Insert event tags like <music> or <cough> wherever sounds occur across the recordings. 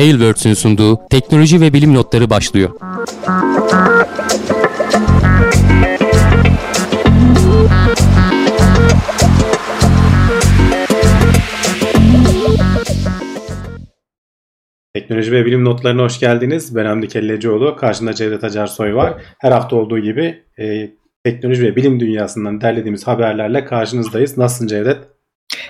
Tailwords'ün sunduğu teknoloji ve bilim notları başlıyor. Teknoloji ve bilim notlarına hoş geldiniz. Ben Hamdi Kellecioğlu. Karşımda Cevdet Acarsoy var. Her hafta olduğu gibi e, teknoloji ve bilim dünyasından derlediğimiz haberlerle karşınızdayız. Nasılsın Cevdet?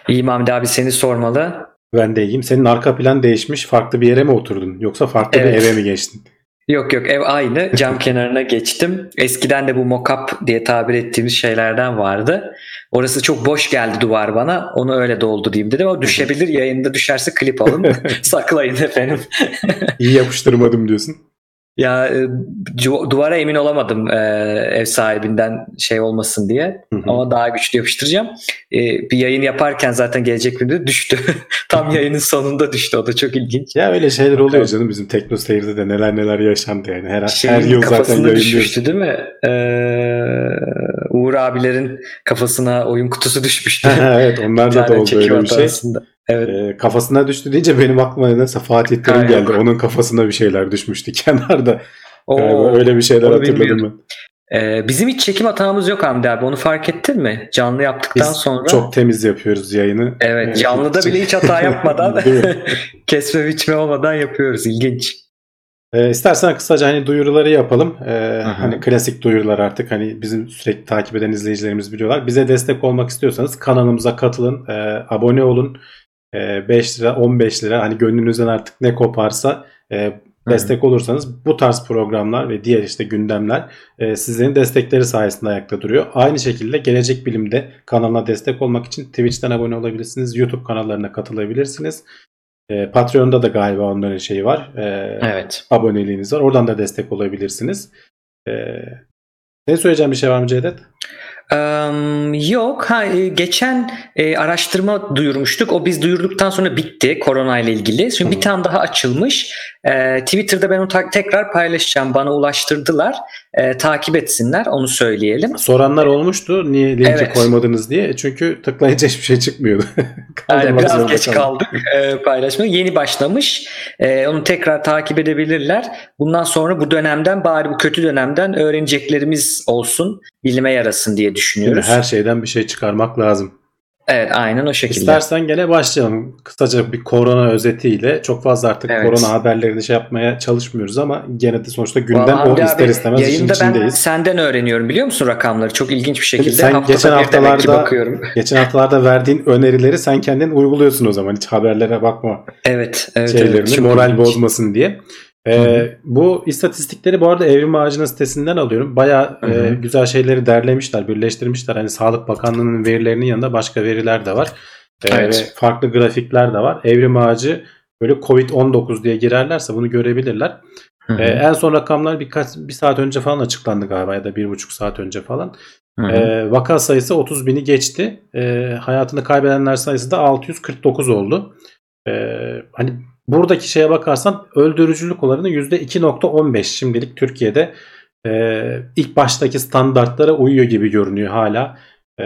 İyiyim Hamdi abi seni sormalı. Ben de iyiyim. Senin arka plan değişmiş. Farklı bir yere mi oturdun? Yoksa farklı evet. bir eve mi geçtin? Yok yok ev aynı. Cam <laughs> kenarına geçtim. Eskiden de bu mock-up diye tabir ettiğimiz şeylerden vardı. Orası çok boş geldi duvar bana. Onu öyle doldu diyeyim dedim. O düşebilir. Yayında düşerse klip alın. <laughs> Saklayın efendim. İyi yapıştırmadım diyorsun. Ya e, duvara emin olamadım e, ev sahibinden şey olmasın diye. Hı hı. Ama daha güçlü yapıştıracağım. E, bir yayın yaparken zaten gelecek günde düştü. <laughs> Tam yayının sonunda düştü. O da çok ilginç. Ya öyle şeyler oluyor canım bizim Tekno Seyir'de de neler neler yaşandı yani. Her, Şeyin her yıl zaten yayınlıyoruz. düşmüştü değil mi? Ee, Uğur abilerin kafasına oyun kutusu düşmüştü. <laughs> evet onlar da oldu öyle bir şey. Arasında. Evet. E, kafasına düştü deyince benim aklıma nedense Fatih Terim geldi. Onun kafasına bir şeyler düşmüştü <laughs> kenarda. Oo, Galiba öyle bir şeyler hatırladım ben. Ee, bizim hiç çekim hatamız yok Hamdi abi. Onu fark ettin mi? Canlı yaptıktan Biz sonra. çok temiz yapıyoruz yayını. Evet canlıda bile hiç hata <laughs> yapmadan kesme biçme olmadan yapıyoruz. İlginç. E, istersen kısaca hani duyuruları yapalım. E, hani klasik duyurular artık hani bizim sürekli takip eden izleyicilerimiz biliyorlar. Bize destek olmak istiyorsanız kanalımıza katılın, e, abone olun. 5 lira 15 lira hani gönlünüzden artık ne koparsa e, destek olursanız bu tarz programlar ve diğer işte gündemler e, sizlerin destekleri sayesinde ayakta duruyor. Aynı şekilde Gelecek Bilim'de kanalına destek olmak için Twitch'ten abone olabilirsiniz. YouTube kanallarına katılabilirsiniz. E, Patreon'da da galiba onların şeyi var. evet. Aboneliğiniz var. Oradan da destek olabilirsiniz. ne söyleyeceğim bir şey var mı Cevdet? Um, yok. Ha, e, geçen e, araştırma duyurmuştuk. O biz duyurduktan sonra bitti korona ile ilgili. Şimdi bir tane daha açılmış. E, Twitter'da ben onu ta- tekrar paylaşacağım. Bana ulaştırdılar. E, takip etsinler. Onu söyleyelim. Soranlar olmuştu. Niye linki evet. koymadınız diye. Çünkü tıklayınca hiçbir şey çıkmıyordu. <laughs> Aynen, biraz geç kaldık e, paylaşma. Yeni başlamış. E, onu tekrar takip edebilirler. Bundan sonra bu dönemden bari bu kötü dönemden öğreneceklerimiz olsun. Bilime yarasın diye düşünüyoruz. Her şeyden bir şey çıkarmak lazım. Evet aynen o şekilde. İstersen gene başlayalım. Kısaca bir korona özetiyle. Çok fazla artık evet. korona haberlerini şey yapmaya çalışmıyoruz ama gene de sonuçta gündem o ister istemez işin içindeyiz. ben senden öğreniyorum biliyor musun rakamları? Çok ilginç bir şekilde. Sen Haftada geçen haftalarda <laughs> geçen haftalarda verdiğin önerileri sen kendin uyguluyorsun o zaman. Hiç haberlere bakma. Evet. evet evet, moral ilginç. bozmasın diye. Ee, bu istatistikleri bu arada Evrim Ağacı'nın sitesinden alıyorum. Baya e, güzel şeyleri derlemişler, birleştirmişler. Hani Sağlık Bakanlığı'nın verilerinin yanında başka veriler de var. Ee, evet. Farklı grafikler de var. Evrim Ağacı böyle Covid-19 diye girerlerse bunu görebilirler. Ee, en son rakamlar birkaç bir saat önce falan açıklandı galiba ya da bir buçuk saat önce falan. Ee, vaka sayısı 30 bini geçti. Ee, hayatını kaybedenler sayısı da 649 oldu. Ee, hani Buradaki şeye bakarsan öldürücülük oranı %2.15 şimdilik Türkiye'de e, ilk baştaki standartlara uyuyor gibi görünüyor hala. E,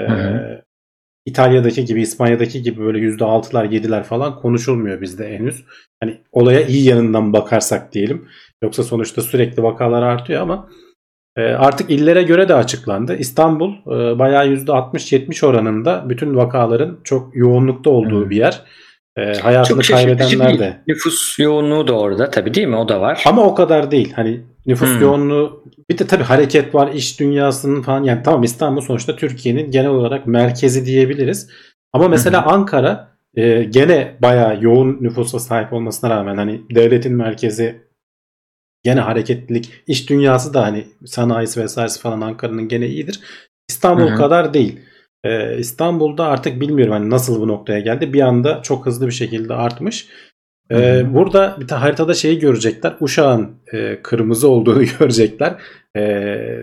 İtalya'daki gibi İspanya'daki gibi böyle %6'lar 7'ler falan konuşulmuyor bizde henüz. Hani olaya iyi yanından bakarsak diyelim. Yoksa sonuçta sürekli vakalar artıyor ama e, artık illere göre de açıklandı. İstanbul e, bayağı %60-70 oranında bütün vakaların çok yoğunlukta olduğu Hı. bir yer. E, hayatını Çok kaybedenler de. Nüfus yoğunluğu da orada tabii değil mi? O da var. Ama o kadar değil. Hani nüfus hmm. yoğunluğu bir de tabii hareket var, iş dünyasının falan. Yani tamam İstanbul sonuçta Türkiye'nin genel olarak merkezi diyebiliriz. Ama mesela hmm. Ankara e, gene bayağı yoğun nüfusa sahip olmasına rağmen hani devletin merkezi gene hareketlilik, iş dünyası da hani sanayisi vesairesi falan Ankara'nın gene iyidir. İstanbul hmm. kadar değil. Ee, İstanbul'da artık bilmiyorum hani nasıl bu noktaya geldi. Bir anda çok hızlı bir şekilde artmış. Ee, burada bir haritada şeyi görecekler. Uşağın e, kırmızı olduğunu <laughs> görecekler. Ee,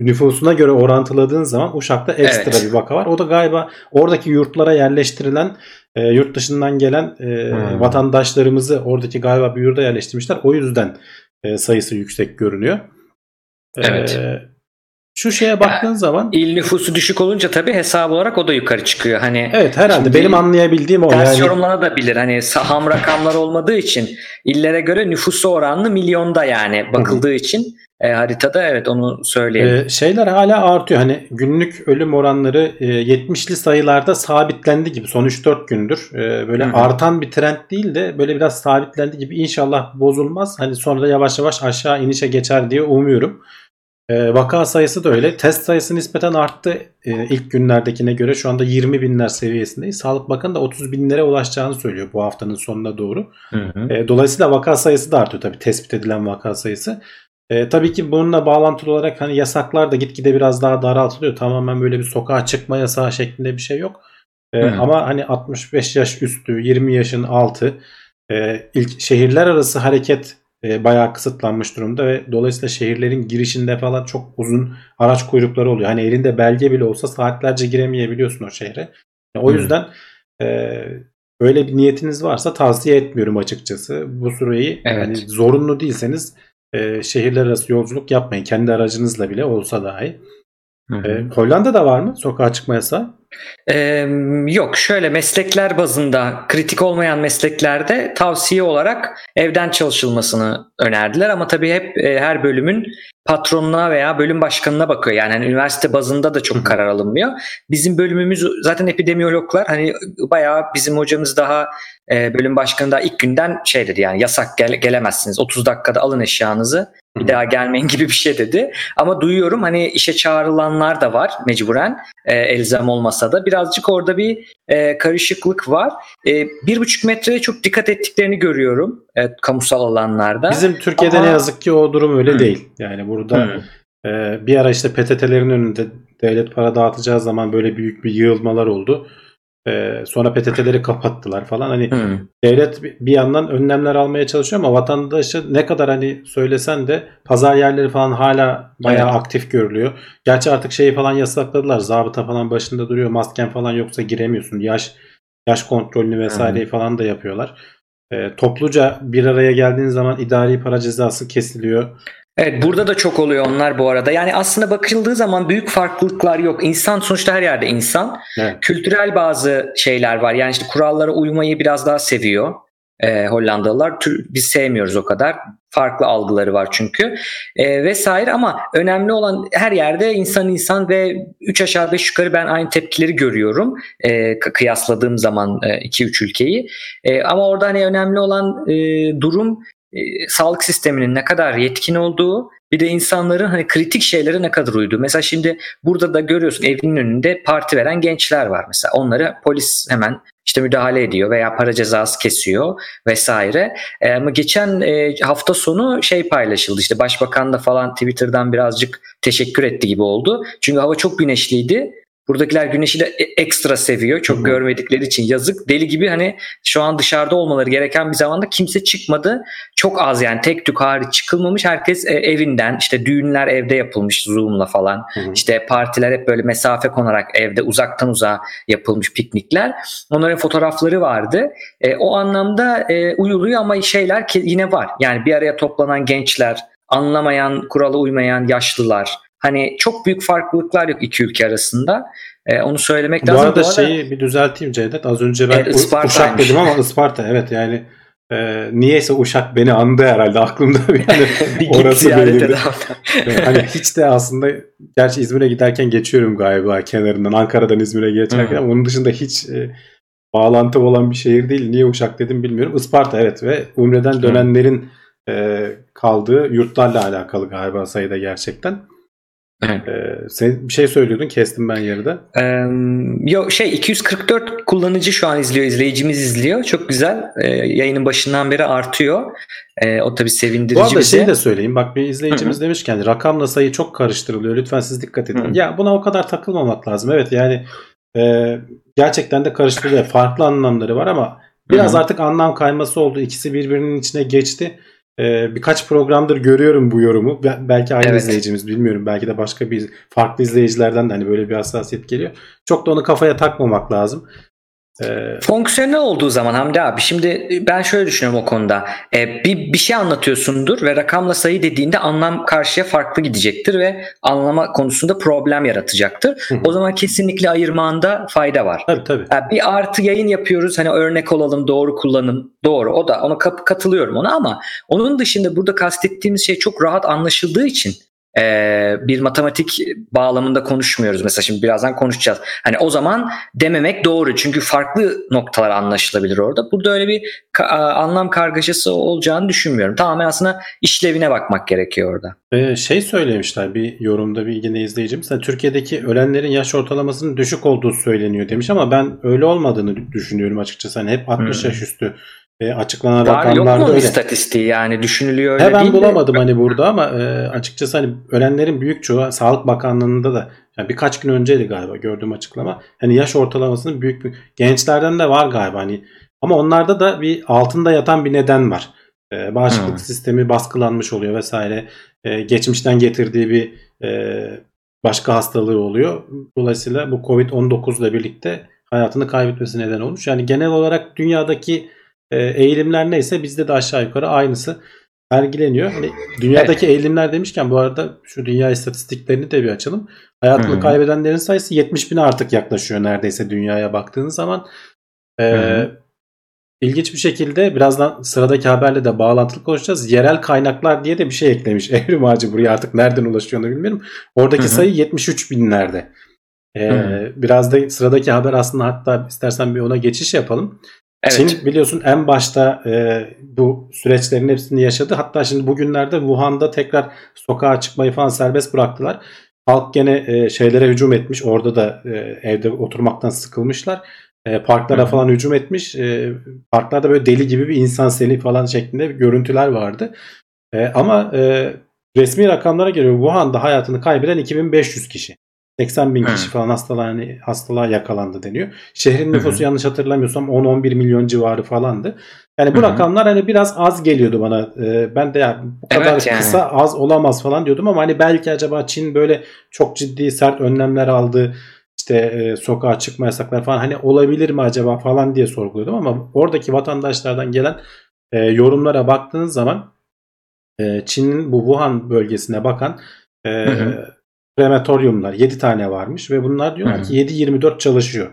nüfusuna göre orantıladığın zaman Uşak'ta ekstra evet. bir vaka var. O da galiba oradaki yurtlara yerleştirilen e, yurt dışından gelen e, hmm. vatandaşlarımızı oradaki galiba bir yurda yerleştirmişler. O yüzden e, sayısı yüksek görünüyor. Evet. E, şu şeye baktığın zaman İl nüfusu düşük olunca tabii hesap olarak o da yukarı çıkıyor. Hani evet herhalde benim anlayabildiğim o. ters Yani, yorumlanabilir. Hani saham rakamlar olmadığı için illere göre nüfusu oranlı milyonda yani bakıldığı için e, haritada evet onu söyleyelim. Ee, şeyler hala artıyor. Hani günlük ölüm oranları e, 70'li sayılarda sabitlendi gibi son 3-4 gündür. E, böyle Hı hı. artan bir trend değil de böyle biraz sabitlendi gibi. İnşallah bozulmaz. Hani sonra da yavaş yavaş aşağı inişe geçer diye umuyorum. E, vaka sayısı da öyle. Test sayısı nispeten arttı e, ilk günlerdekine göre. Şu anda 20 binler seviyesindeyiz. Sağlık Bakanı da 30 binlere ulaşacağını söylüyor bu haftanın sonuna doğru. Hı hı. E, dolayısıyla vaka sayısı da artıyor tabii tespit edilen vaka sayısı. E, tabii ki bununla bağlantılı olarak hani yasaklar da gitgide biraz daha daraltılıyor. Tamamen böyle bir sokağa çıkma yasağı şeklinde bir şey yok. E, Hı hı. ama hani 65 yaş üstü, 20 yaşın altı e, ilk şehirler arası hareket e, bayağı kısıtlanmış durumda ve dolayısıyla şehirlerin girişinde falan çok uzun araç kuyrukları oluyor. Hani elinde belge bile olsa saatlerce giremeyebiliyorsun o şehre. O Hı. yüzden e, öyle bir niyetiniz varsa tavsiye etmiyorum açıkçası. Bu süreyi Evet. hani zorunlu değilseniz e, şehirler arası yolculuk yapmayın. Kendi aracınızla bile olsa dahi. Hı hı. E, Hollanda'da var mı sokağa çıkma yasağı? Ee, yok şöyle meslekler bazında kritik olmayan mesleklerde tavsiye olarak evden çalışılmasını önerdiler ama tabii hep e, her bölümün patronuna veya bölüm başkanına bakıyor. Yani hani üniversite bazında da çok karar alınmıyor. Bizim bölümümüz zaten epidemiyologlar hani bayağı bizim hocamız daha e, bölüm başkanı da ilk günden şey dedi yani yasak gel- gelemezsiniz 30 dakikada alın eşyanızı bir daha gelmeyin gibi bir şey dedi. Ama duyuyorum hani işe çağrılanlar da var mecburen e, elzem olmasa da birazcık orada bir e, karışıklık var. E, bir buçuk metreye çok dikkat ettiklerini görüyorum e, kamusal alanlarda. Bizim Türkiye'de Ama- ne yazık ki o durum öyle Hı. değil. Yani burada. Ee, bir ara işte PTT'lerin önünde devlet para dağıtacağı zaman böyle büyük bir yığılmalar oldu. Ee, sonra PTT'leri kapattılar falan. Hani Hı. devlet bir- yandan önlemler almaya çalışıyor ama vatandaşı ne kadar hani söylesen de pazar yerleri falan hala bayağı Evet. aktif görülüyor. Gerçi artık şeyi falan yasakladılar. Zabıta falan başında duruyor. Masken falan yoksa giremiyorsun. Yaş yaş kontrolünü vesaireyi falan da yapıyorlar. Ee, topluca bir araya geldiğin zaman idari para cezası kesiliyor. Evet burada da çok oluyor onlar bu arada. Yani aslında bakıldığı zaman büyük farklılıklar yok. İnsan sonuçta her yerde insan. Evet. Kültürel bazı şeyler var. Yani işte kurallara uymayı biraz daha seviyor. e, Hollandalılar. Biz sevmiyoruz o kadar. Farklı algıları var çünkü. E, vesaire ama önemli olan her yerde insan insan ve 3 aşağı 5 yukarı ben aynı tepkileri görüyorum. E, kı- kıyasladığım zaman 2-3 ülkeyi. E, ama orada hani önemli olan e, durum e, sağlık sisteminin ne kadar yetkin olduğu bir de insanların hani kritik şeylere ne kadar uyduğu. Mesela şimdi burada da görüyorsun evinin önünde parti veren gençler var mesela. Onları polis hemen işte müdahale ediyor veya para cezası kesiyor vesaire. E, ama geçen e, hafta sonu şey paylaşıldı işte başbakan da falan Twitter'dan birazcık teşekkür etti gibi oldu. Çünkü hava çok güneşliydi. Buradakiler güneşi de e- ekstra seviyor. Çok Hı hı. görmedikleri için yazık. Deli gibi hani şu an dışarıda olmaları gereken bir zamanda kimse çıkmadı. Çok az yani tek tük hariç çıkılmamış. Herkes e, evinden işte düğünler evde yapılmış Zoom'la falan. Hı hı. İşte partiler hep böyle mesafe konarak evde uzaktan uzağa yapılmış piknikler. Onların fotoğrafları vardı. E, o anlamda e, uyuluyor ama şeyler ke- yine var. Yani bir araya toplanan gençler, anlamayan, kurala uymayan yaşlılar. Hani çok büyük farklılıklar yok iki ülke arasında. E, onu söylemek Bu lazım. arada Bu arada- şeyi bir düzelteyim Cevdet. Az önce ben Evet. Uşak dedim ama Isparta evet yani e, niyeyse Uşak beni andı herhalde aklımda <laughs> <laughs> bir yani bir orası belirdi. hani hiç de aslında gerçi İzmir'e giderken geçiyorum galiba kenarından Ankara'dan İzmir'e geçerken ama onun dışında hiç e, bağlantı olan bir şehir değil. Niye Uşak dedim bilmiyorum. Isparta evet ve Umre'den dönenlerin e, kaldığı yurtlarla alakalı galiba sayıda gerçekten. Evet. E, sen bir şey söylüyordun kestim ben yarıda. Ee, yo şey 244 kullanıcı şu an izliyor, izleyicimiz izliyor. Çok güzel. Ee, yayının başından beri artıyor. Ee, o tabii sevindirici Bu arada bize. şey de söyleyeyim. Bak bir izleyicimiz demiş ki hani rakamla sayı çok karıştırılıyor. Lütfen siz dikkat edin. Hı. Ya buna o kadar takılmamak lazım. Evet yani e, gerçekten de karıştırılıyor. Farklı anlamları var ama biraz Hı hı. artık anlam kayması oldu. İkisi birbirinin içine geçti. E, birkaç programdır görüyorum bu yorumu. Be- belki aynı Evet. izleyicimiz bilmiyorum. Belki de başka bir farklı izleyicilerden de hani böyle bir hassasiyet geliyor. Çok da onu kafaya takmamak lazım. Ee, Fonksiyonel olduğu zaman Hamdi abi şimdi ben şöyle düşünüyorum o konuda. Ee, bir, bir şey anlatıyorsundur ve rakamla sayı dediğinde anlam karşıya farklı gidecektir ve anlama konusunda problem yaratacaktır. Hı. O zaman kesinlikle ayırmanda fayda var. tabii tabii. Yani bir artı yayın yapıyoruz hani örnek olalım doğru kullanım doğru o da ona katılıyorum ona ama onun dışında burada kastettiğimiz şey çok rahat anlaşıldığı için e, bir matematik bağlamında konuşmuyoruz mesela şimdi birazdan konuşacağız. Hani o zaman dememek doğru çünkü farklı noktalar anlaşılabilir orada. Burada öyle bir ka- anlam kargaşası olacağını düşünmüyorum. Tamamen aslında işlevine bakmak gerekiyor orada. Ee, şey söylemişler bir yorumda bir yine izleyicimiz. Hani Türkiye'deki ölenlerin yaş ortalamasının düşük olduğu söyleniyor demiş ama ben öyle olmadığını düşünüyorum açıkçası. Hani hep 60 Hmm. yaş üstü e, açıklanan Var yok mu rakamlarda öyle. istatistiği yani düşünülüyor öyle He ben değil de- bulamadım hani burada ama e, açıkçası hani ölenlerin büyük çoğu Sağlık Bakanlığı'nda da yani birkaç gün önceydi galiba gördüğüm açıklama. Hani yaş ortalamasının büyük bir gençlerden de var galiba hani ama onlarda da bir altında yatan bir neden var. E, bağışıklık Hmm. sistemi baskılanmış oluyor vesaire. E, geçmişten getirdiği bir e, başka hastalığı oluyor. Dolayısıyla bu Covid-19 ile birlikte hayatını kaybetmesi neden olmuş. Yani genel olarak dünyadaki e, eğilimler neyse bizde de aşağı yukarı aynısı sergileniyor. Hani dünyadaki eğilimler demişken bu arada şu dünya istatistiklerini de bir açalım. Hayatını hı. kaybedenlerin sayısı 70 bine artık yaklaşıyor neredeyse dünyaya baktığınız zaman. Ee, hı. ilginç bir şekilde birazdan sıradaki haberle de bağlantılı konuşacağız. Yerel kaynaklar diye de bir şey eklemiş. <laughs> Evrim Ağacı buraya artık nereden ulaşıyor bilmiyorum. Oradaki Hı hı. sayı 73 binlerde. Ee, biraz da sıradaki haber aslında hatta istersen bir ona geçiş yapalım. Evet. Çin biliyorsun en başta e, bu süreçlerin hepsini yaşadı. Hatta şimdi bugünlerde Wuhan'da tekrar sokağa çıkmayı falan serbest bıraktılar. Halk gene e, şeylere hücum etmiş. Orada da e, evde oturmaktan sıkılmışlar. E, parklara Hı hı. falan hücum etmiş. E, parklarda böyle deli gibi bir insan seli falan şeklinde görüntüler vardı. E, ama e, resmi rakamlara göre Wuhan'da hayatını kaybeden 2500 kişi. 80 bin kişi falan hastalığa, hani hastalığa yakalandı deniyor. Şehrin nüfusu yanlış hatırlamıyorsam 10-11 milyon civarı falandı. Yani bu rakamlar hani biraz az geliyordu bana. Ee, ben de ya bu kadar Evet yani. kısa az olamaz falan diyordum ama hani belki acaba Çin böyle çok ciddi sert önlemler aldı. İşte e, sokağa çıkma yasaklar falan hani olabilir mi acaba falan diye sorguluyordum ama oradaki vatandaşlardan gelen e, yorumlara baktığınız zaman e, Çin'in bu Wuhan bölgesine bakan e, Hı hı. Krematoryumlar 7 tane varmış ve bunlar diyorlar Hı ki 7-24 çalışıyor.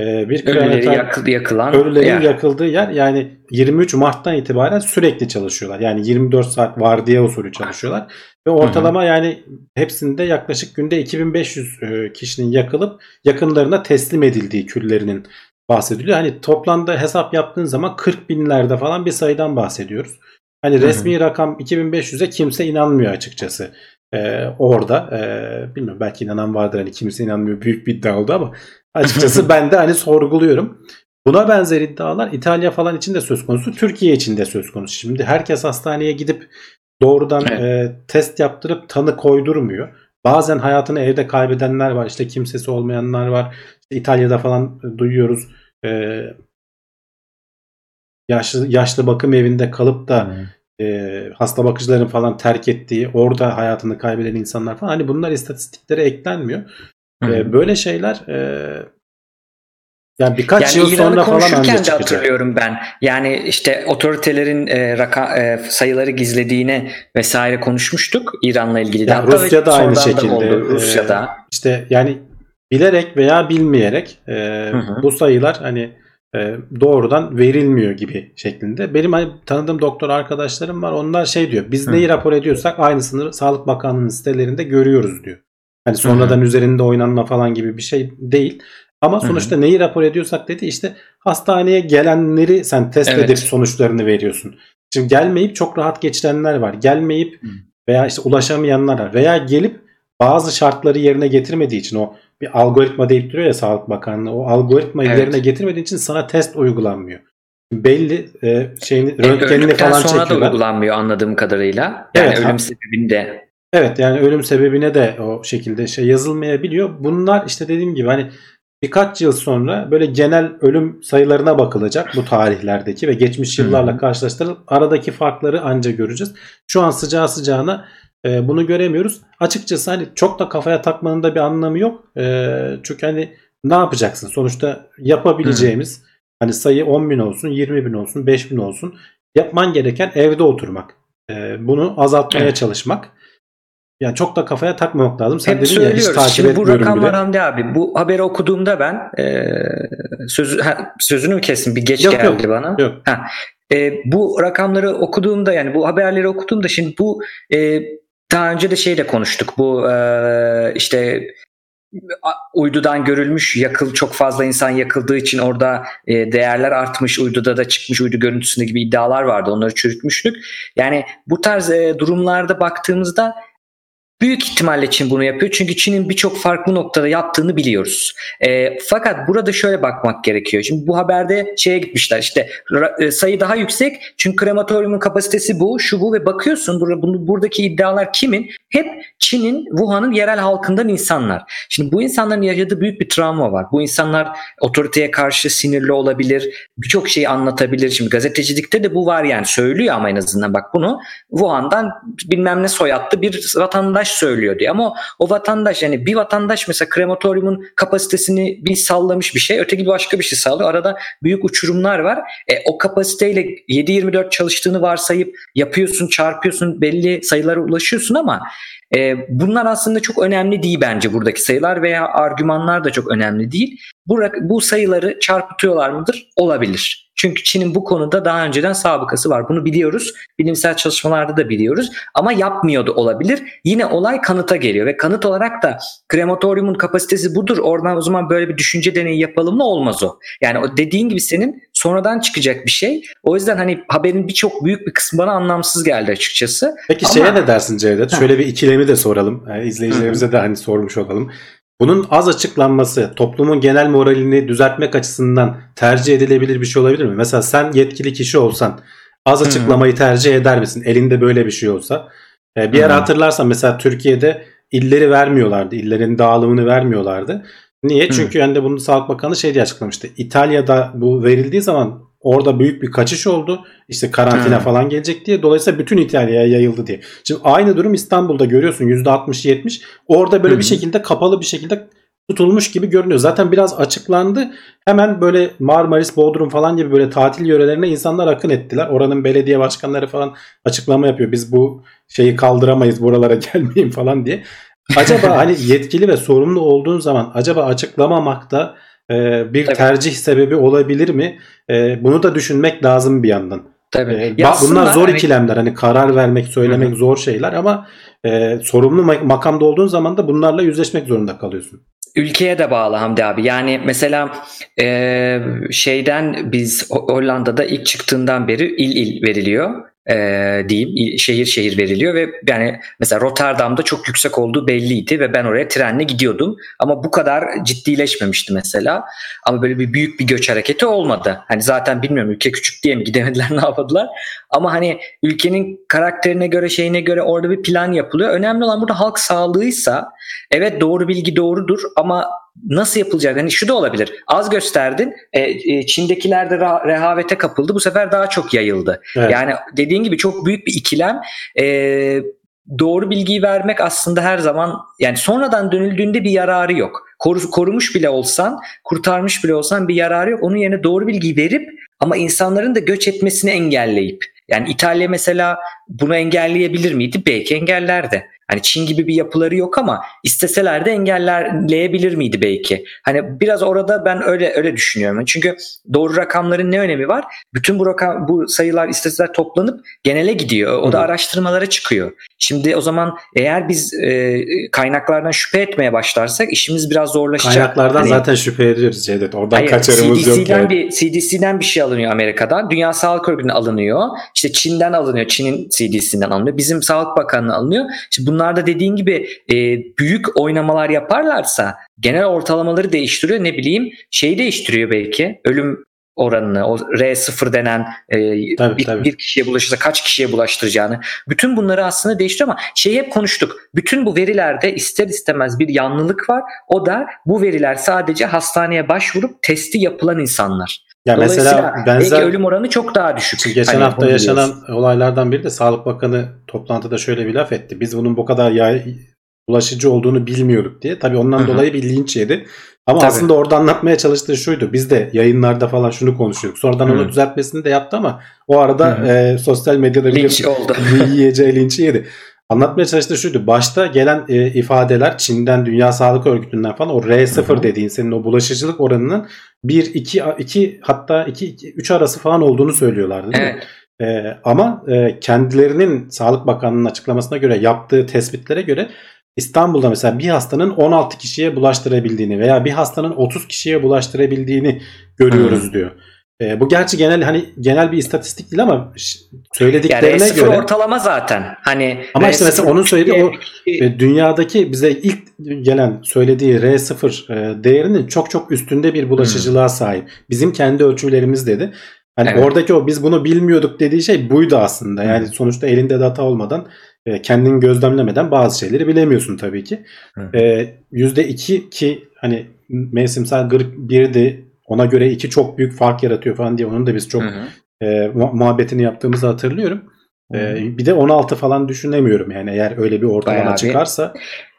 E, bir Ölüleri yakılan Ölülerin yer. yakıldığı yer yani 23 Mart'tan itibaren sürekli çalışıyorlar. Yani 24 saat vardiya usulü çalışıyorlar. Ve ortalama yani hepsinde yaklaşık günde 2500 e, kişinin yakılıp yakınlarına teslim edildiği küllerinin bahsediliyor. Hani toplamda hesap yaptığın zaman 40 binlerde falan bir sayıdan bahsediyoruz. Hani resmi rakam 2500'e kimse inanmıyor açıkçası. Ee, orada ee, bilmiyorum belki inanan vardır hani kimse inanmıyor büyük bir iddia oldu ama açıkçası <laughs> ben de hani sorguluyorum. Buna benzer iddialar İtalya falan için de söz konusu, Türkiye için de söz konusu. Şimdi herkes hastaneye gidip doğrudan Evet. e, test yaptırıp tanı koydurmuyor. Bazen hayatını evde kaybedenler var, işte kimsesi olmayanlar var. İşte İtalya'da falan e, duyuyoruz. E, yaşlı yaşlı bakım evinde kalıp da e, hasta bakıcıların falan terk ettiği, orada hayatını kaybeden insanlar falan. Hani bunlar istatistiklere eklenmiyor. E, böyle şeyler e, yani birkaç Yani yıl İran'ı sonra falan anca de çıkacak. hatırlıyorum ben. Yani işte otoritelerin e, raka, e, sayıları gizlediğine vesaire konuşmuştuk İran'la ilgili. de. Ya Hatta Rusya'da aynı şekilde, oldu, Rusya'da. İşte yani bilerek veya bilmeyerek e, Hı hı. bu sayılar hani e, doğrudan verilmiyor gibi şeklinde. Benim hani tanıdığım doktor arkadaşlarım var. Onlar şey diyor. Biz Hı. neyi rapor ediyorsak aynısını Sağlık Bakanlığı'nın sitelerinde görüyoruz diyor. Hani sonradan üzerinde oynanma falan gibi bir şey değil. Ama Hı hı. sonuçta neyi rapor ediyorsak dedi işte hastaneye gelenleri sen test Evet. edip sonuçlarını veriyorsun. Şimdi gelmeyip çok rahat geçirenler var. Gelmeyip Hı. veya işte ulaşamayanlar var. Veya gelip bazı şartları yerine getirmediği için o bir algoritma deyip duruyor ya Sağlık Bakanlığı. O algoritmayı Evet. yerine getirmediği için sana test uygulanmıyor. Belli e, şeyini E, röntgenini falan sonra da çekiyorlar. uygulanmıyor anladığım kadarıyla. Yani Evet, ölüm ha- sebebinde. Evet yani ölüm sebebine de o şekilde şey yazılmayabiliyor. Bunlar işte dediğim gibi hani birkaç yıl sonra böyle genel ölüm sayılarına bakılacak bu tarihlerdeki ve geçmiş yıllarla karşılaştırılıp aradaki farkları anca göreceğiz. Şu an sıcağı sıcağına e, bunu göremiyoruz. Açıkçası hani çok da kafaya takmanın da bir anlamı yok. E, çünkü hani ne yapacaksın? Sonuçta yapabileceğimiz Hı. hani sayı 10 bin olsun, 20 bin olsun, 5 bin olsun. Yapman gereken evde oturmak. Ee, bunu azaltmaya evet. çalışmak. Yani çok da kafaya takmamak lazım. Sen Hep dedin ya hiç takip Şimdi bu rakamlar Hamdi abi. Bu haberi okuduğumda ben e, sözü, ha, sözünü mü kestim? Bir geç yok, geldi yok, bana. Yok. Ha, e, bu rakamları okuduğumda yani bu haberleri okuduğumda şimdi bu e, daha önce de şeyle konuştuk. Bu e, işte uydudan görülmüş yakıl çok fazla insan yakıldığı için orada e, değerler artmış uyduda da çıkmış uydu görüntüsünde gibi iddialar vardı onları çürütmüştük. Yani bu tarz e, durumlarda baktığımızda Büyük ihtimalle Çin bunu yapıyor çünkü Çin'in birçok farklı noktada yaptığını biliyoruz. E, fakat burada şöyle bakmak gerekiyor. Şimdi bu haberde şeye gitmişler işte e, sayı daha yüksek çünkü krematoryumun kapasitesi bu, şu bu ve bakıyorsun burada, bunu, buradaki iddialar kimin? Hep Çin'in, Wuhan'ın yerel halkından insanlar. Şimdi bu insanların yaşadığı büyük bir travma var. Bu insanlar otoriteye karşı sinirli olabilir, birçok şeyi anlatabilir. Şimdi gazetecilikte de bu var yani söylüyor ama en azından bak bunu Wuhan'dan bilmem ne soyadlı bir vatandaş söylüyor diye. Ama o, vatandaş yani bir vatandaş mesela krematoryumun kapasitesini bir sallamış bir şey öteki başka bir şey sağlıyor. Arada büyük uçurumlar var. E, o kapasiteyle 7-24 çalıştığını varsayıp yapıyorsun çarpıyorsun belli sayılara ulaşıyorsun ama e, bunlar aslında çok önemli değil bence buradaki sayılar veya argümanlar da çok önemli değil. Bu, bu sayıları çarpıtıyorlar mıdır? Olabilir. Çünkü Çin'in bu konuda daha önceden sabıkası var. Bunu biliyoruz. Bilimsel çalışmalarda da biliyoruz. Ama yapmıyordu olabilir. Yine olay kanıta geliyor ve kanıt olarak da krematoryumun kapasitesi budur. Oradan o zaman böyle bir düşünce deneyi yapalım mı? Olmaz o. Yani o dediğin gibi senin sonradan çıkacak bir şey. O yüzden hani haberin birçok büyük bir kısmı bana anlamsız geldi açıkçası. Peki Ama... şeye ne dersin Cevdet? Şöyle bir ikilemi de soralım. Yani izleyicilerimize de hani sormuş olalım. Bunun az açıklanması toplumun genel moralini düzeltmek açısından tercih edilebilir bir şey olabilir mi? Mesela sen yetkili kişi olsan az açıklamayı tercih eder misin? Elinde böyle bir şey olsa. Ee, bir ara hatırlarsan mesela Türkiye'de illeri vermiyorlardı. İllerin dağılımını vermiyorlardı. Niye? Çünkü yani de bunu Sağlık Bakanı şey diye açıklamıştı. İtalya'da bu verildiği zaman orada büyük bir kaçış oldu. İşte karantina hmm. falan gelecek diye. Dolayısıyla bütün İtalya'ya yayıldı diye. Şimdi aynı durum İstanbul'da görüyorsun %60-70. Orada böyle hmm. bir şekilde kapalı bir şekilde tutulmuş gibi görünüyor. Zaten biraz açıklandı. Hemen böyle Marmaris, Bodrum falan gibi böyle tatil yörelerine insanlar akın ettiler. Oranın belediye başkanları falan açıklama yapıyor. Biz bu şeyi kaldıramayız buralara <laughs> gelmeyin falan diye. Acaba hani yetkili ve sorumlu olduğun zaman acaba açıklamamakta e, bir Tabii. tercih sebebi olabilir mi? E, bunu da düşünmek lazım bir yandan. Tabii. E, bunlar zor hani... ikilemler. Hani karar vermek, söylemek Hı-hı. zor şeyler ama e, sorumlu makamda olduğun zaman da bunlarla yüzleşmek zorunda kalıyorsun. Ülkeye de bağlı Hamdi abi. Yani mesela e, şeyden biz Hollanda'da ilk çıktığından beri il il veriliyor e, diyeyim şehir şehir veriliyor ve yani mesela Rotterdam'da çok yüksek olduğu belliydi ve ben oraya trenle gidiyordum ama bu kadar ciddileşmemişti mesela ama böyle bir büyük bir göç hareketi olmadı. Hani zaten bilmiyorum ülke küçük diye mi <laughs> gidemediler ne yaptılar ama hani ülkenin karakterine göre şeyine göre orada bir plan yapılıyor. Önemli olan burada halk sağlığıysa evet doğru bilgi doğrudur ama nasıl yapılacak? Hani şu da olabilir. Az gösterdin. E, e, Çin'dekiler de rehavete kapıldı. Bu sefer daha çok yayıldı. Evet. Yani dediğin gibi çok büyük bir ikilem. E, doğru bilgiyi vermek aslında her zaman yani sonradan dönüldüğünde bir yararı yok. Koru, korumuş bile olsan, kurtarmış bile olsan bir yararı yok. Onun yerine doğru bilgiyi verip ama insanların da göç etmesini engelleyip yani İtalya mesela bunu engelleyebilir miydi? Belki engellerdi. Hani Çin gibi bir yapıları yok ama isteseler de engelleyebilir miydi belki? Hani biraz orada ben öyle öyle düşünüyorum. Çünkü doğru rakamların ne önemi var? Bütün bu rakam bu sayılar istatistikler toplanıp genele gidiyor. O da araştırmalara çıkıyor. Şimdi o zaman eğer biz e, kaynaklardan şüphe etmeye başlarsak işimiz biraz zorlaşacak. Kaynaklardan hani, zaten şüphe ediyoruz Cevdet. Oradan hayır, kaçarımız CDC'den yok. Yani. Bir, CDC'den bir şey alınıyor Amerika'dan. Dünya Sağlık Örgütü'nden alınıyor. İşte Çin'den alınıyor. Çin'in CDC'den alınıyor. Bizim Sağlık Bakanlığı alınıyor. İşte bunlar da dediğin gibi e, büyük oynamalar yaparlarsa genel ortalamaları değiştiriyor. Ne bileyim şeyi değiştiriyor belki. Ölüm oranını, o R0 denen e, tabii, bir, tabii. bir kişiye bulaşırsa kaç kişiye bulaştıracağını. Bütün bunları aslında değiştiriyor ama şeyi hep konuştuk. Bütün bu verilerde ister istemez bir yanlılık var. O da bu veriler sadece hastaneye başvurup testi yapılan insanlar. Ya mesela benzer ölüm oranı çok daha düşük. Geçen hani hafta yaşanan olaylardan biri de Sağlık Bakanı toplantıda şöyle bir laf etti. Biz bunun bu kadar yay, bulaşıcı olduğunu bilmiyorduk diye. Tabii ondan Hı-hı. dolayı bir linç yedi. Ama Tabii. aslında orada anlatmaya çalıştığı şuydu. Biz de yayınlarda falan şunu konuşuyorduk. Sonradan Hı. onu düzeltmesini de yaptı ama o arada e, sosyal medyada Linç biliyorsun oldu. <laughs> yiyeceği linçi yedi. Anlatmaya çalıştığı şuydu. Başta gelen e, ifadeler Çin'den Dünya Sağlık Örgütü'nden falan o R0 Hı hı. dediğin senin o bulaşıcılık oranının 1 2 2 hatta 2 3 arası falan olduğunu söylüyorlardı değil mi? Evet. Ee, ama e, kendilerinin Sağlık Bakanlığı'nın açıklamasına göre yaptığı tespitlere göre İstanbul'da mesela bir hastanın 16 kişiye bulaştırabildiğini veya bir hastanın 30 kişiye bulaştırabildiğini görüyoruz diyor. Ee, bu gerçi genel hani genel bir istatistik değil ama Yani söylediklerine R0 göre ortalama zaten. Hani Ama işte R0 mesela onun söylediği o Türkiye- e, dünyadaki bize ilk gelen söylediği R0 e, değerinin çok çok üstünde bir bulaşıcılığa sahip. Bizim kendi ölçülerimiz dedi. Hani Evet. oradaki o biz bunu bilmiyorduk dediği şey buydu aslında. Yani sonuçta elinde data olmadan e, kendin gözlemlemeden bazı şeyleri bilemiyorsun tabii ki. Hı. E, %2 ki hani mevsimsel grip birdi ona göre iki çok büyük fark yaratıyor falan diye onun da biz çok Hı hı. e, mu- muhabbetini yaptığımızı hatırlıyorum. E, bir de 16 falan düşünemiyorum yani eğer öyle bir ortalama Bayağı bir- çıkarsa.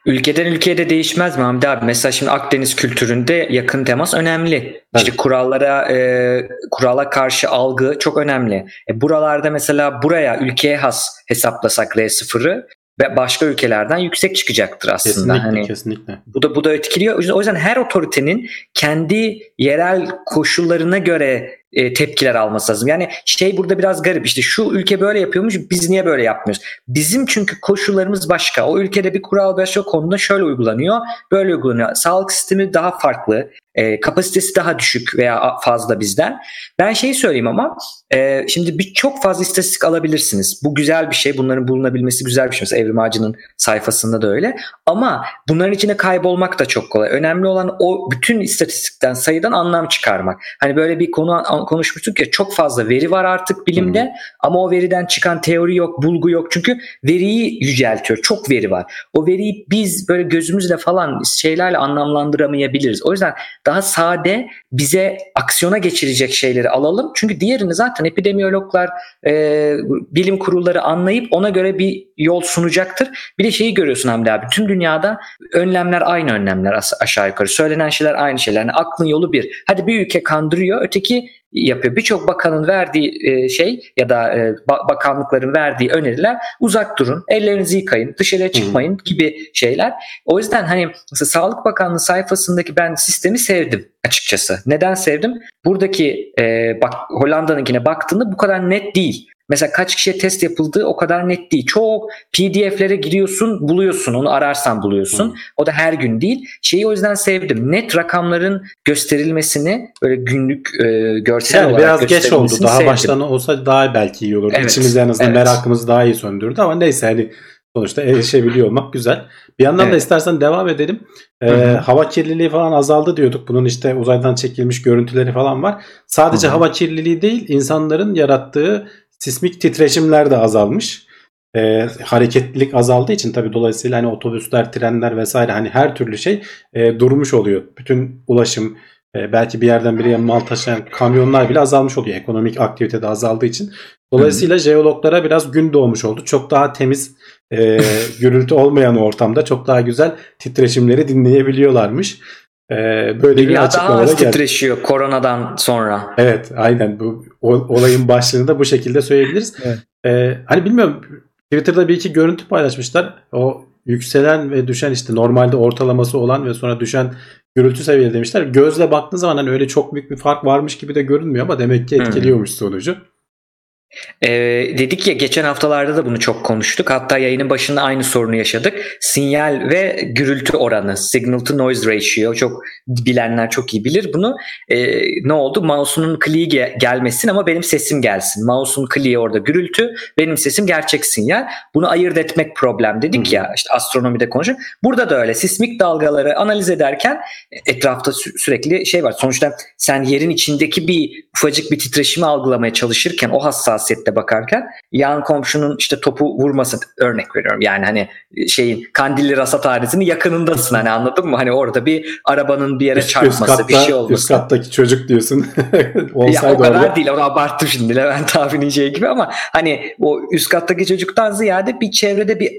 Ülkeden ülkeye de değişmez mi Hamdi abi? Mesela şimdi Akdeniz kültüründe yakın temas önemli. İşte kurallara e, kurala karşı algı çok önemli. E, buralarda mesela buraya ülkeye has hesaplasak R0'ı ve başka ülkelerden yüksek çıkacaktır aslında. Kesinlikle Hani kesinlikle. bu da bu da etkiliyor. O yüzden- O yüzden her otoritenin kendi yerel koşullarına göre e, tepkiler alması lazım. Yani şey burada biraz garip. İşte şu ülke böyle yapıyormuş, biz niye böyle yapmıyoruz? Bizim çünkü koşullarımız başka. O ülkede bir kural başka konuda şöyle uygulanıyor, böyle uygulanıyor. Sağlık sistemi daha farklı, e, kapasitesi daha düşük veya fazla bizden. Ben şeyi söyleyeyim ama e, şimdi bir çok fazla istatistik alabilirsiniz. Bu güzel bir şey. Bunların bulunabilmesi güzel bir şey. Mesela Evrim Ağacı'nın sayfasında da öyle. Ama bunların içine kaybolmak da çok kolay. Önemli olan o bütün istatistikten sayıdan anlam çıkarmak. Hani böyle bir konu an- konuşmuştuk ya çok fazla veri var artık bilimde ama o veriden çıkan teori yok, bulgu yok. Çünkü veriyi yüceltiyor. Çok veri var. O veriyi biz böyle gözümüzle falan şeylerle anlamlandıramayabiliriz. O yüzden daha sade bize aksiyona geçirecek şeyleri alalım. Çünkü diğerini zaten epidemiyologlar, e, bilim kurulları anlayıp ona göre bir yol sunacaktır. Bir de şeyi görüyorsun Hamdi abi. Tüm dünyada önlemler aynı önlemler aşağı yukarı. Söylenen şeyler aynı şeyler. Yani aklın yolu bir. Hadi bir ülke kandırıyor, öteki yapıyor. Birçok bakanın verdiği e, şey ya da e, ba- bakanlıkların verdiği öneriler uzak durun, ellerinizi yıkayın, dışarıya çıkmayın gibi şeyler. O yüzden hani mesela Sağlık Bakanlığı sayfasındaki ben sistemi sevdim açıkçası. Neden sevdim? Buradaki e, bak Hollanda'nınkine baktığında bu kadar net değil. Mesela kaç kişiye test yapıldığı o kadar net değil. Çok PDF'lere giriyorsun, buluyorsun. Onu ararsan buluyorsun. Hı. O da her gün değil. Şeyi o yüzden sevdim. Net rakamların gösterilmesini böyle günlük e, görsel Yani olarak biraz geç oldu. Daha sevdim. baştan olsa daha belki iyi olurdu. Evet, İçimizde en azından evet. merakımızı daha iyi söndürdü ama neyse hani sonuçta erişebiliyor olmak güzel. Bir yandan da Evet. istersen devam edelim. Ee, Hı hı. hava kirliliği falan azaldı diyorduk. Bunun işte uzaydan çekilmiş görüntüleri falan var. Sadece Hı hı. hava kirliliği değil, insanların yarattığı sismik titreşimler de azalmış. Ee, hareketlilik azaldığı için tabii dolayısıyla hani otobüsler, trenler vesaire hani her türlü şey e, durmuş oluyor. Bütün ulaşım e, belki bir yerden bir yere mal taşıyan kamyonlar bile azalmış oluyor. Ekonomik aktivite de azaldığı için. Dolayısıyla jeologlara biraz gün doğmuş oldu. Çok daha temiz e, <laughs> gürültü olmayan ortamda çok daha güzel titreşimleri dinleyebiliyorlarmış. E, böyle bir Dünya daha açıklama da az geldi. titreşiyor koronadan sonra. Evet aynen bu olayın başlığını da bu şekilde söyleyebiliriz. Evet. Ee, hani bilmiyorum Twitter'da bir iki görüntü paylaşmışlar. O yükselen ve düşen işte normalde ortalaması olan ve sonra düşen gürültü seviyeli demişler. Gözle baktığın zaman hani öyle çok büyük bir fark varmış gibi de görünmüyor ama demek ki Hı. etkiliyormuş sonucu. Ee, dedik ya geçen haftalarda da bunu çok konuştuk. Hatta yayının başında aynı sorunu yaşadık. Sinyal ve gürültü oranı, signal to noise ratio. Çok bilenler çok iyi bilir bunu. Ee, ne oldu? Mouse'un kliği ge- gelmesin ama benim sesim gelsin. Mouse'un kliği orada gürültü, benim sesim gerçek sinyal. Bunu ayırt etmek problem dedik Hı. ya. işte astronomide konuşuyor. Burada da öyle. Sismik dalgaları analiz ederken etrafta sü- sürekli şey var. Sonuçta sen yerin içindeki bir ufacık bir titreşimi algılamaya çalışırken o hassasiyette bakarken yan komşunun işte topu vurmasın örnek veriyorum. Yani hani şeyin Kandilli Rasathanesi'nin yakınındasın hani anladın mı? Hani orada bir arabanın bir yere Üst, üst çarpması katta, bir şey üst olması. kattaki çocuk diyorsun. <laughs> Ya o kadar orada. değil onu abarttım şimdi Levent abinin şey gibi ama hani o üst kattaki çocuktan ziyade bir çevrede bir